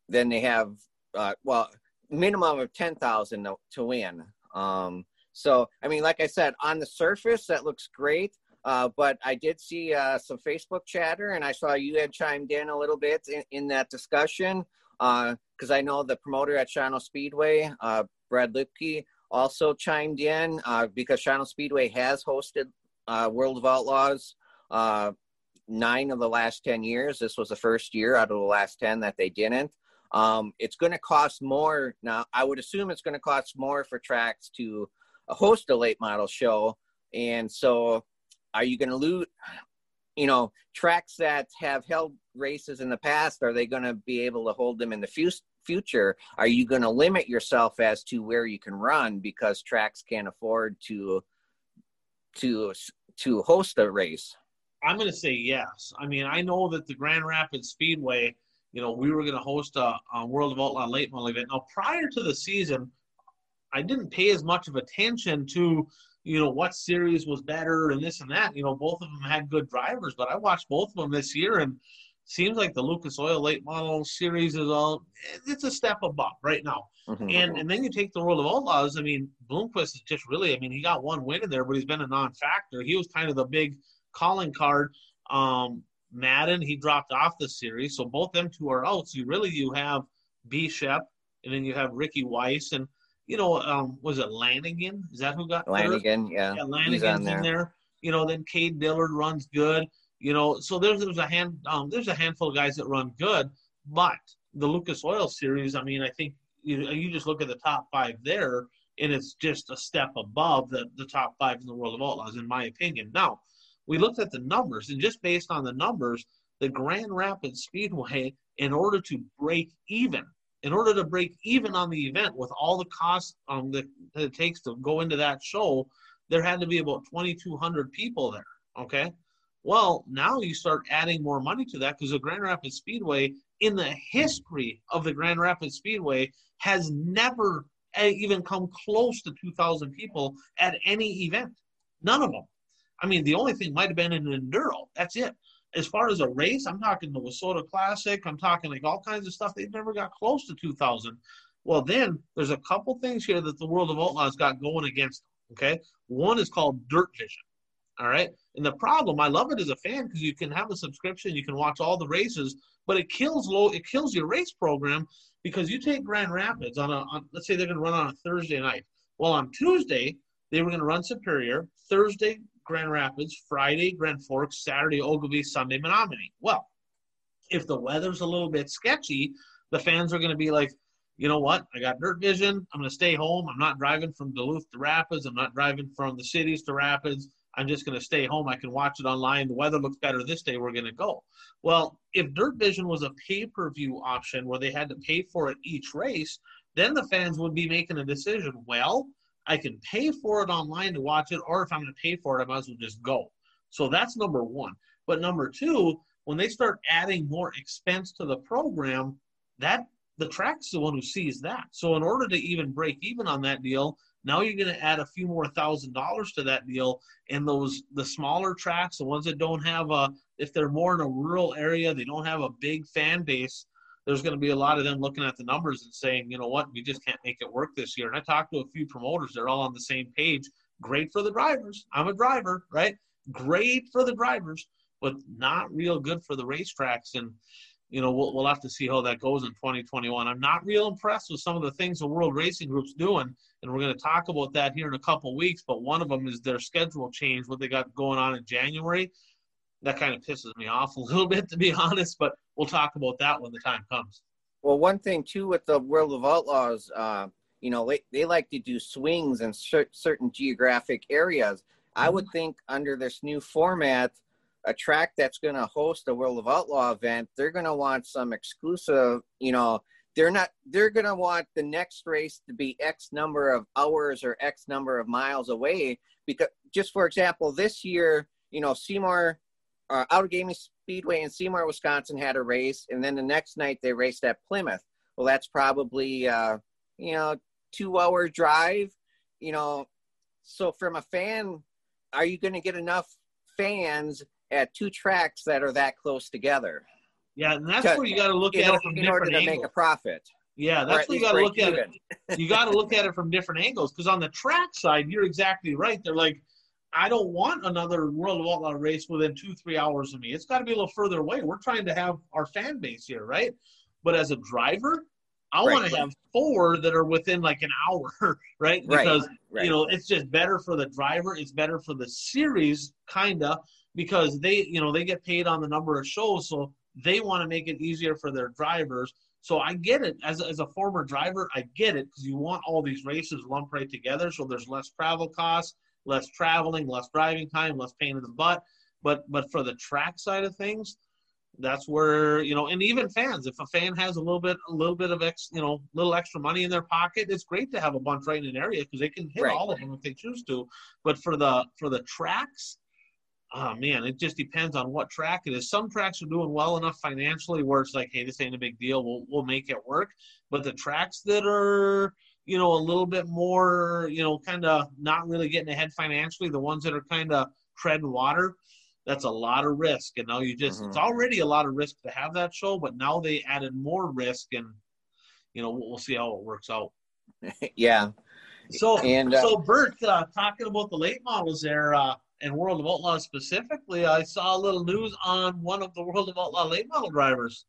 then they have uh, well minimum of 10,000 to, to win. Um, so, I mean, like I said, on the surface, that looks great. Uh, but I did see uh, some Facebook chatter, and I saw you had chimed in a little bit in, in that discussion because uh, I know the promoter at Shawano Speedway, uh, Brad Lipke, also chimed in uh, because Shawano Speedway has hosted uh, World of Outlaws nine of the last 10 years. This was the first year out of the last 10 that they didn't. Um, it's going to cost more now. I would assume it's going to cost more for tracks to host a late model show, and so are you going to lose? You know, tracks that have held races in the past, are they going to be able to hold them in the future? Are you going to limit yourself as to where you can run because tracks can't afford to to to host a race? I'm going to say yes. I mean, I know that the Grand Rapids Speedway you know, we were going to host a, a, World of Outlaw late model event. Now, prior to the season, I didn't pay as much of attention to, you know, what series was better and this and that. You know, both of them had good drivers, but I watched both of them this year and seems like the Lucas Oil late model series is all it's a step above right now. Mm-hmm. And and then you take the World of Outlaws. I mean, Bloomquist is just really. I mean, he got one win in there, but he's been a non-factor. He was kind of the big calling card. Um, Madden, he dropped off the series, so both them two are out. So you really you have B Shep, and then you have Ricky Weiss, and you know, um, was it Lanigan? Is that who got Lanigan? Yeah, yeah, Lanigan's there. in there. You know, then Cade Dillard runs good. You know, so there's there's a hand um, there's a handful of guys that run good, but the Lucas Oil series, I mean, I think you you just look at the top five there, and it's just a step above the the top five in the world of outlaws, in my opinion. Now, we looked at the numbers, and just based on the numbers, the Grand Rapids Speedway, in order to break even, in order to break even on the event with all the costs um, that, that it takes to go into that show, there had to be about 2,200 people there. Okay. Well, now you start adding more money to that because the Grand Rapids Speedway, in the history of the Grand Rapids Speedway, has never eh, even come close to 2,000 people at any event. None of them. I mean, the only thing might have been an enduro. That's it. As far as a race, I'm talking the WISSOTA Classic. I'm talking like all kinds of stuff. They've never got close to 2,000. Well, then there's a couple things here that the World of Outlaws got going against. them. Okay, one is called Dirt Vision. All right, and the problem, I love it as a fan because you can have a subscription, you can watch all the races, but it kills low, it kills your race program because you take Grand Rapids on a, on, let's say they're going to run on a Thursday night. Well, on Tuesday they were going to run Superior, Thursday Grand Rapids, Friday Grand Forks, Saturday Ogilvie, Sunday Menominee. Well, if the weather's a little bit sketchy, the fans are going to be like, you know what? I got dirt vision. I'm going to stay home. I'm not driving from Duluth to Rapids. I'm not driving from the cities to Rapids. I'm just going to stay home. I can watch it online. The weather looks better this day. We're going to go. Well, if Dirt Vision was a pay per view option where they had to pay for it each race, then the fans would be making a decision. Well, I can pay for it online to watch it, or if I'm going to pay for it, I might as well just go. So that's number one. But number two, when they start adding more expense to the program, that the track's the one who sees that. So in order to even break even on that deal, now you're going to add a few more thousand dollars to that deal. And those the smaller tracks, the ones that don't have a, if they're more in a rural area, they don't have a big fan base there's going to be a lot of them looking at the numbers and saying, you know what, we just can't make it work this year. And I talked to a few promoters; they're all on the same page. Great for the drivers. I'm a driver, right? Great for the drivers, but not real good for the racetracks. And you know, we'll, we'll have to see how that goes in 2021. I'm not real impressed with some of the things the World Racing Group's doing, and we're going to talk about that here in a couple weeks. But one of them is their schedule change, what they got going on in January that kind of pisses me off a little bit, to be honest. But we'll talk about that when the time comes. Well, one thing too with the World of Outlaws, uh, you know, they, they like to do swings in cer- certain geographic areas. Mm-hmm. I would mm-hmm. think under this new format, a track that's going to host a World of Outlaw event, they're going to want some exclusive, you know, they're not they're going to want the next race to be x number of hours or x number of miles away because just for example this year you know seymour uh, Outagamie Speedway in Seymour, Wisconsin had a race, and then the next night they raced at Plymouth. Well, that's probably uh, you know two hour drive. You know, so from a fan, are you going to get enough fans at two tracks that are that close together? Yeah, and that's where you got to look at it from in order to angles. make a profit. Yeah, that's where you got to look at it. You got to look at it from different angles because on the track side, you're exactly right. They're like I don't want another World of Outlaw race within two, three hours of me. It's got to be a little further away. We're trying to have our fan base here, right? But as a driver, I right, want to have four that are within like an hour, right? Because right, you know it's just better for the driver. It's better for the series, kinda, because they, you know, they get paid on the number of shows, so they want to make it easier for their drivers. So I get it as a, as a former driver, I get it because you want all these races lumped right together, so there's less travel costs less traveling, less driving time, less pain in the butt. But but for the track side of things, that's where you know, and even fans, if a fan has a little bit a little bit of ex, you know, little extra money in their pocket, it's great to have a bunch right in an area because they can hit right. all of them if they choose to. But for the for the tracks, oh man, it just depends on what track it is. Some tracks are doing well enough financially where it's like, hey, this ain't a big deal. We'll we'll make it work. But the tracks that are you know, a little bit more, you know, kind of not really getting ahead financially. The ones that are kind of treading water, that's a lot of risk. And now you just, mm-hmm. it's already a lot of risk to have that show, but now they added more risk and, you know, we'll, see how it works out. yeah. So, and, uh, so Bert, uh, talking about the late models there, uh, and World of Outlaws specifically, I saw a little news on one of the World of Outlaw late model drivers.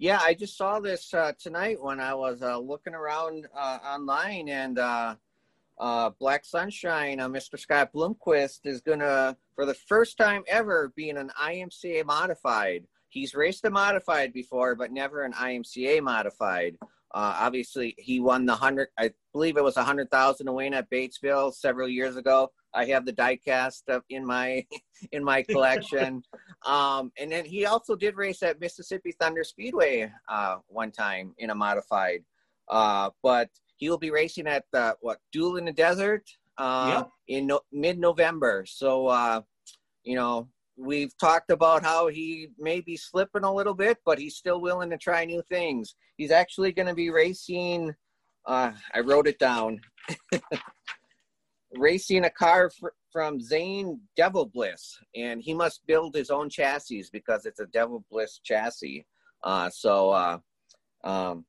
Yeah, I just saw this uh, tonight when I was uh, looking around uh, online, and uh, uh, Black Sunshine, uh, Mr. Scott Bloomquist, is gonna, for the first time ever, be in an IMCA modified. He's raced a modified before, but never an IMCA modified. obviously, he won the hundred. I believe it was a hundred thousand to win at Batesville several years ago. I have the diecast in my in my collection. um, and then he also did race at Mississippi Thunder Speedway uh, one time in a modified. Uh, but he will be racing at the what Duel in the Desert uh, yep. in no, mid-November. So uh, you know we've talked about how he may be slipping a little bit, but he's still willing to try new things. He's actually going to be racing. Uh, I wrote it down. racing a car fr- from Zane DeVilbiss, and he must build his own chassis because it's a DeVilbiss chassis. Uh, so uh, um,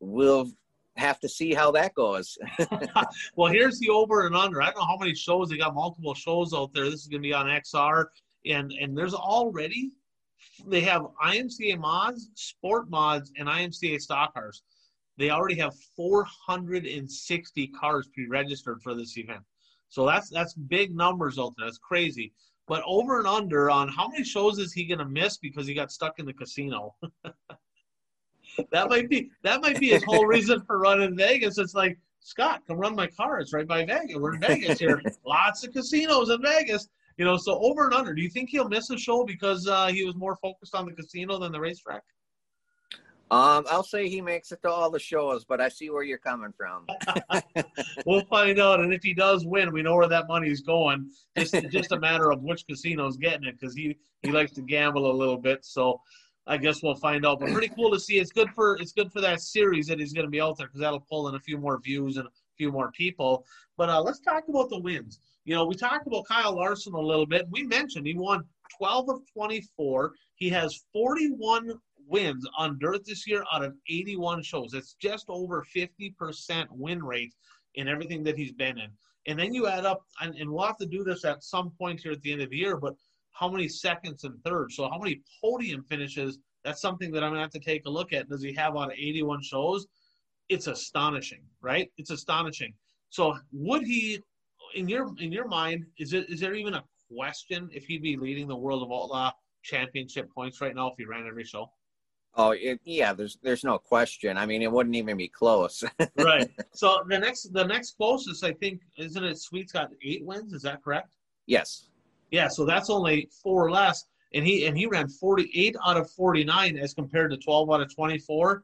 we'll have to see how that goes. well, here's the over and under. I don't know how many shows they got multiple shows out there. This is going to be on XR, and and there's already they have IMCA mods, sport mods, and IMCA stock cars. They already have 460 cars pre-registered for this event. So that's that's big numbers out there. That's crazy. But over and under on how many shows is he going to miss because he got stuck in the casino? that might be that might be his whole reason for running Vegas. It's like Scott, come run my car. It's right by Vegas. We're in Vegas here. Lots of casinos in Vegas. You know, so over and under. Do you think he'll miss a show because uh, he was more focused on the casino than the racetrack? Um, I'll say he makes it to all the shows, but I see where you're coming from. we'll find out, and if he does win, we know where that money's going. Just just a matter of which casino's getting it, because he he likes to gamble a little bit. So I guess we'll find out. But pretty cool to see. It's good for it's good for that series that he's going to be out there because that'll pull in a few more views and a few more people. But uh, let's talk about the wins. You know, we talked about Kyle Larson a little bit. We mentioned he won 12 of 24. He has 41 wins on dirt this year out of 81 shows. It's just over 50% win rate in everything that he's been in. And then you add up, and, and we'll have to do this at some point here at the end of the year, but how many seconds and thirds? So how many podium finishes? That's something that I'm gonna have to take a look at. Does he have of 81 shows? It's astonishing, right? It's astonishing. So would he, in your in your mind, is it is there even a question if he'd be leading the World of Outlaw Championship points right now if he ran every show? Oh it, yeah, there's there's no question. I mean, it wouldn't even be close. right. So the next the next closest, I think, isn't it? Sweet's got eight wins. Is that correct? Yes. Yeah. So that's only four less, and he and he ran 48 out of 49 as compared to 12 out of 24.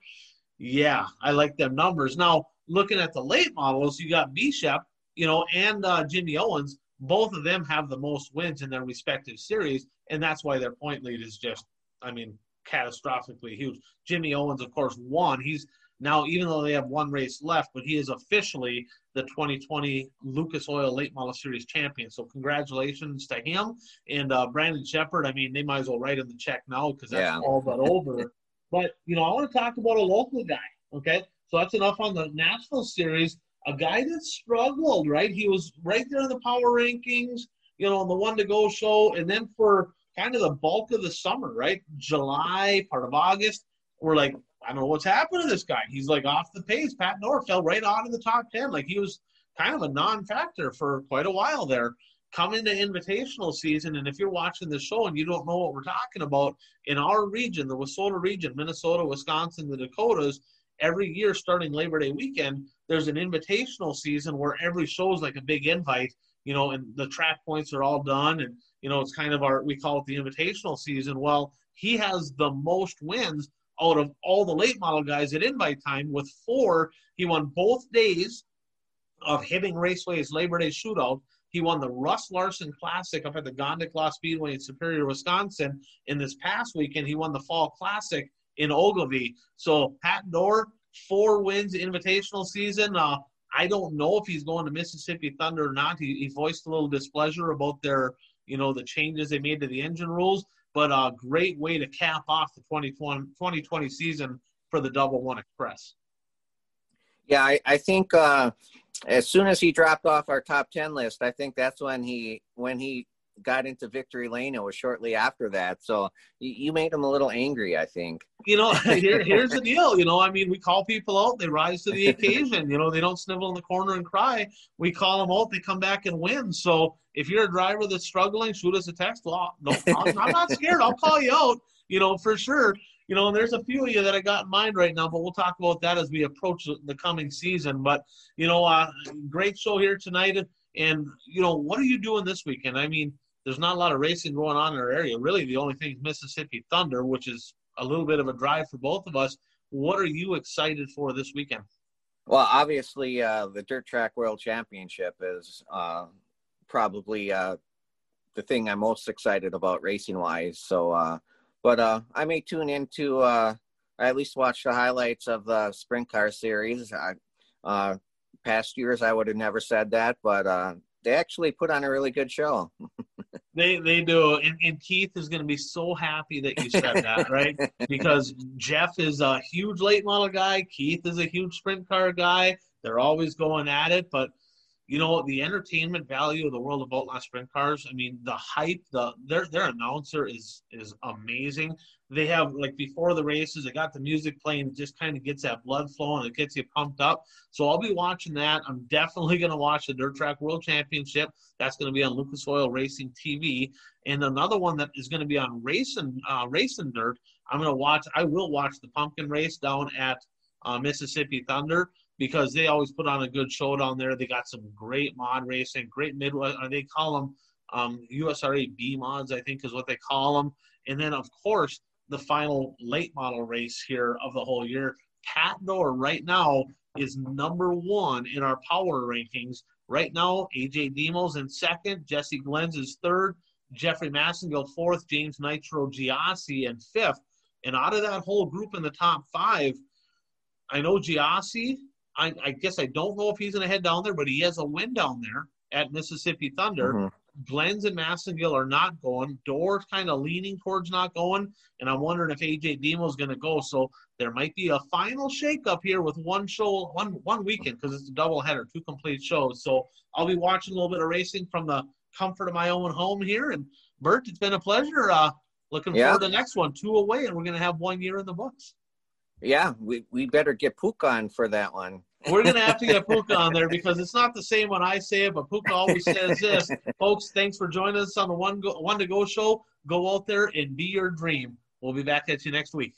Yeah, I like them numbers. Now looking at the late models, you got Bishop, you know, and uh, Jimmy Owens. Both of them have the most wins in their respective series, and that's why their point lead is just, I mean, catastrophically huge. Jimmy Owens, of course, won. He's now, even though they have one race left, but he is officially the 2020 Lucas Oil Late Model Series champion. So congratulations to him and uh, Brandon Sheppard. I mean, they might as well write him the check now because that's yeah. all but over. But you know, I want to talk about a local guy. Okay, so that's enough on the national series. A guy that struggled, right? He was right there in the power rankings, you know, on the one to go show, and then for kind of the bulk of the summer, right? July, part of August, we're like, I don't know what's happened to this guy. He's like off the pace. Pat North fell right out of the top 10. Like he was kind of a non factor for quite a while there. Come into invitational season, and if you're watching the show and you don't know what we're talking about, in our region, the Wissota region, Minnesota, Wisconsin, the Dakotas, every year starting Labor Day weekend, there's an invitational season where every show is like a big invite, you know, and the track points are all done and you know, it's kind of our, we call it the invitational season. Well, he has the most wins out of all the late model guys at invite time with four. He won both days of Hibbing Raceway's Labor Day shootout. He won the Russ Larson Classic up at the Gondik Speedway in Superior, Wisconsin. In this past weekend, he won the Fall Classic in Ogilvie. So Pat Doar, four wins invitational season. Uh, I don't know if he's going to Mississippi Thunder or not. He, he voiced a little displeasure about their you know, the changes they made to the engine rules. But a great way to cap off the 2020, 2020 season for the Double One Express. Yeah, I, I think uh, as soon as he dropped off our top 10 list, I think that's when he when he got into victory lane. It was shortly after that. So you, you made him a little angry, I think. You know, here, here's the deal. You know, I mean, we call people out, they rise to the occasion. You know, they don't snivel in the corner and cry. We call them out, they come back and win. So if you're a driver that's struggling, shoot us a text. Well, no, I'm not scared. I'll call you out, you know, for sure. You know, and there's a few of you that I got in mind right now, but we'll talk about that as we approach the coming season. But, you know, uh, great show here tonight And you know, what are you doing this weekend? I mean, there's not a lot of racing going on in our area. Really, the only thing is Mississippi Thunder, which is a little bit of a drive for both of us. What are you excited for this weekend? Well, obviously, uh, the Dirt Track World Championship is uh, probably uh, the thing I'm most excited about racing wise. So, uh, but uh, I may tune into, uh, I at least watch the highlights of the sprint car series. I, uh, past years, I would have never said that, but they actually put on a really good show. they they do, and, and Keith is going to be so happy that you said that, right? Because Jeff is a huge late model guy. Keith is a huge sprint car guy. They're always going at it, but you know the entertainment value of the world of outlaw sprint cars i mean the hype the their their announcer is is amazing. They have like before the races they got the music playing it just kind of gets that blood flowing it gets you pumped up. So i'll be watching that. I'm definitely going to watch the dirt track world championship. That's going to be on lucas oil racing tv and another one that is going to be on racing uh, racing dirt i'm going to watch i will watch the pumpkin race down at uh, mississippi thunder because they always put on a good show down there. They got some great mod racing, great Midwest. Uh, they call them um, USRA B mods, I think is what they call them. And then, of course, the final late model race here of the whole year. Pat Doar right now is number one in our power rankings. Right now, AJ Diemel's in second, Jesse Glenz is third, Jeffrey Massengill fourth, James Nitro Giassi in fifth. And out of that whole group in the top five, I know Giassi I, I guess I don't know if he's going to head down there, but he has a win down there at Mississippi Thunder. Mm-hmm. Glenz and Massengill are not going. Doar's kind of leaning towards not going, and I'm wondering if AJ Diemel is going to go. So there might be a final shakeup here with one show, one one weekend because it's a doubleheader, two complete shows. So I'll be watching a little bit of racing from the comfort of my own home here. And Bert, it's been a pleasure. Uh, looking yeah. forward to the next one, two away, and we're going to have one year in the books. Yeah, we, we better get Puka on for that one. We're gonna have to get Puka on there because it's not the same when I say it, but Puka always says this. Folks, thanks for joining us on the one go, one to go show. Go out there and be your dream. We'll be back at you next week.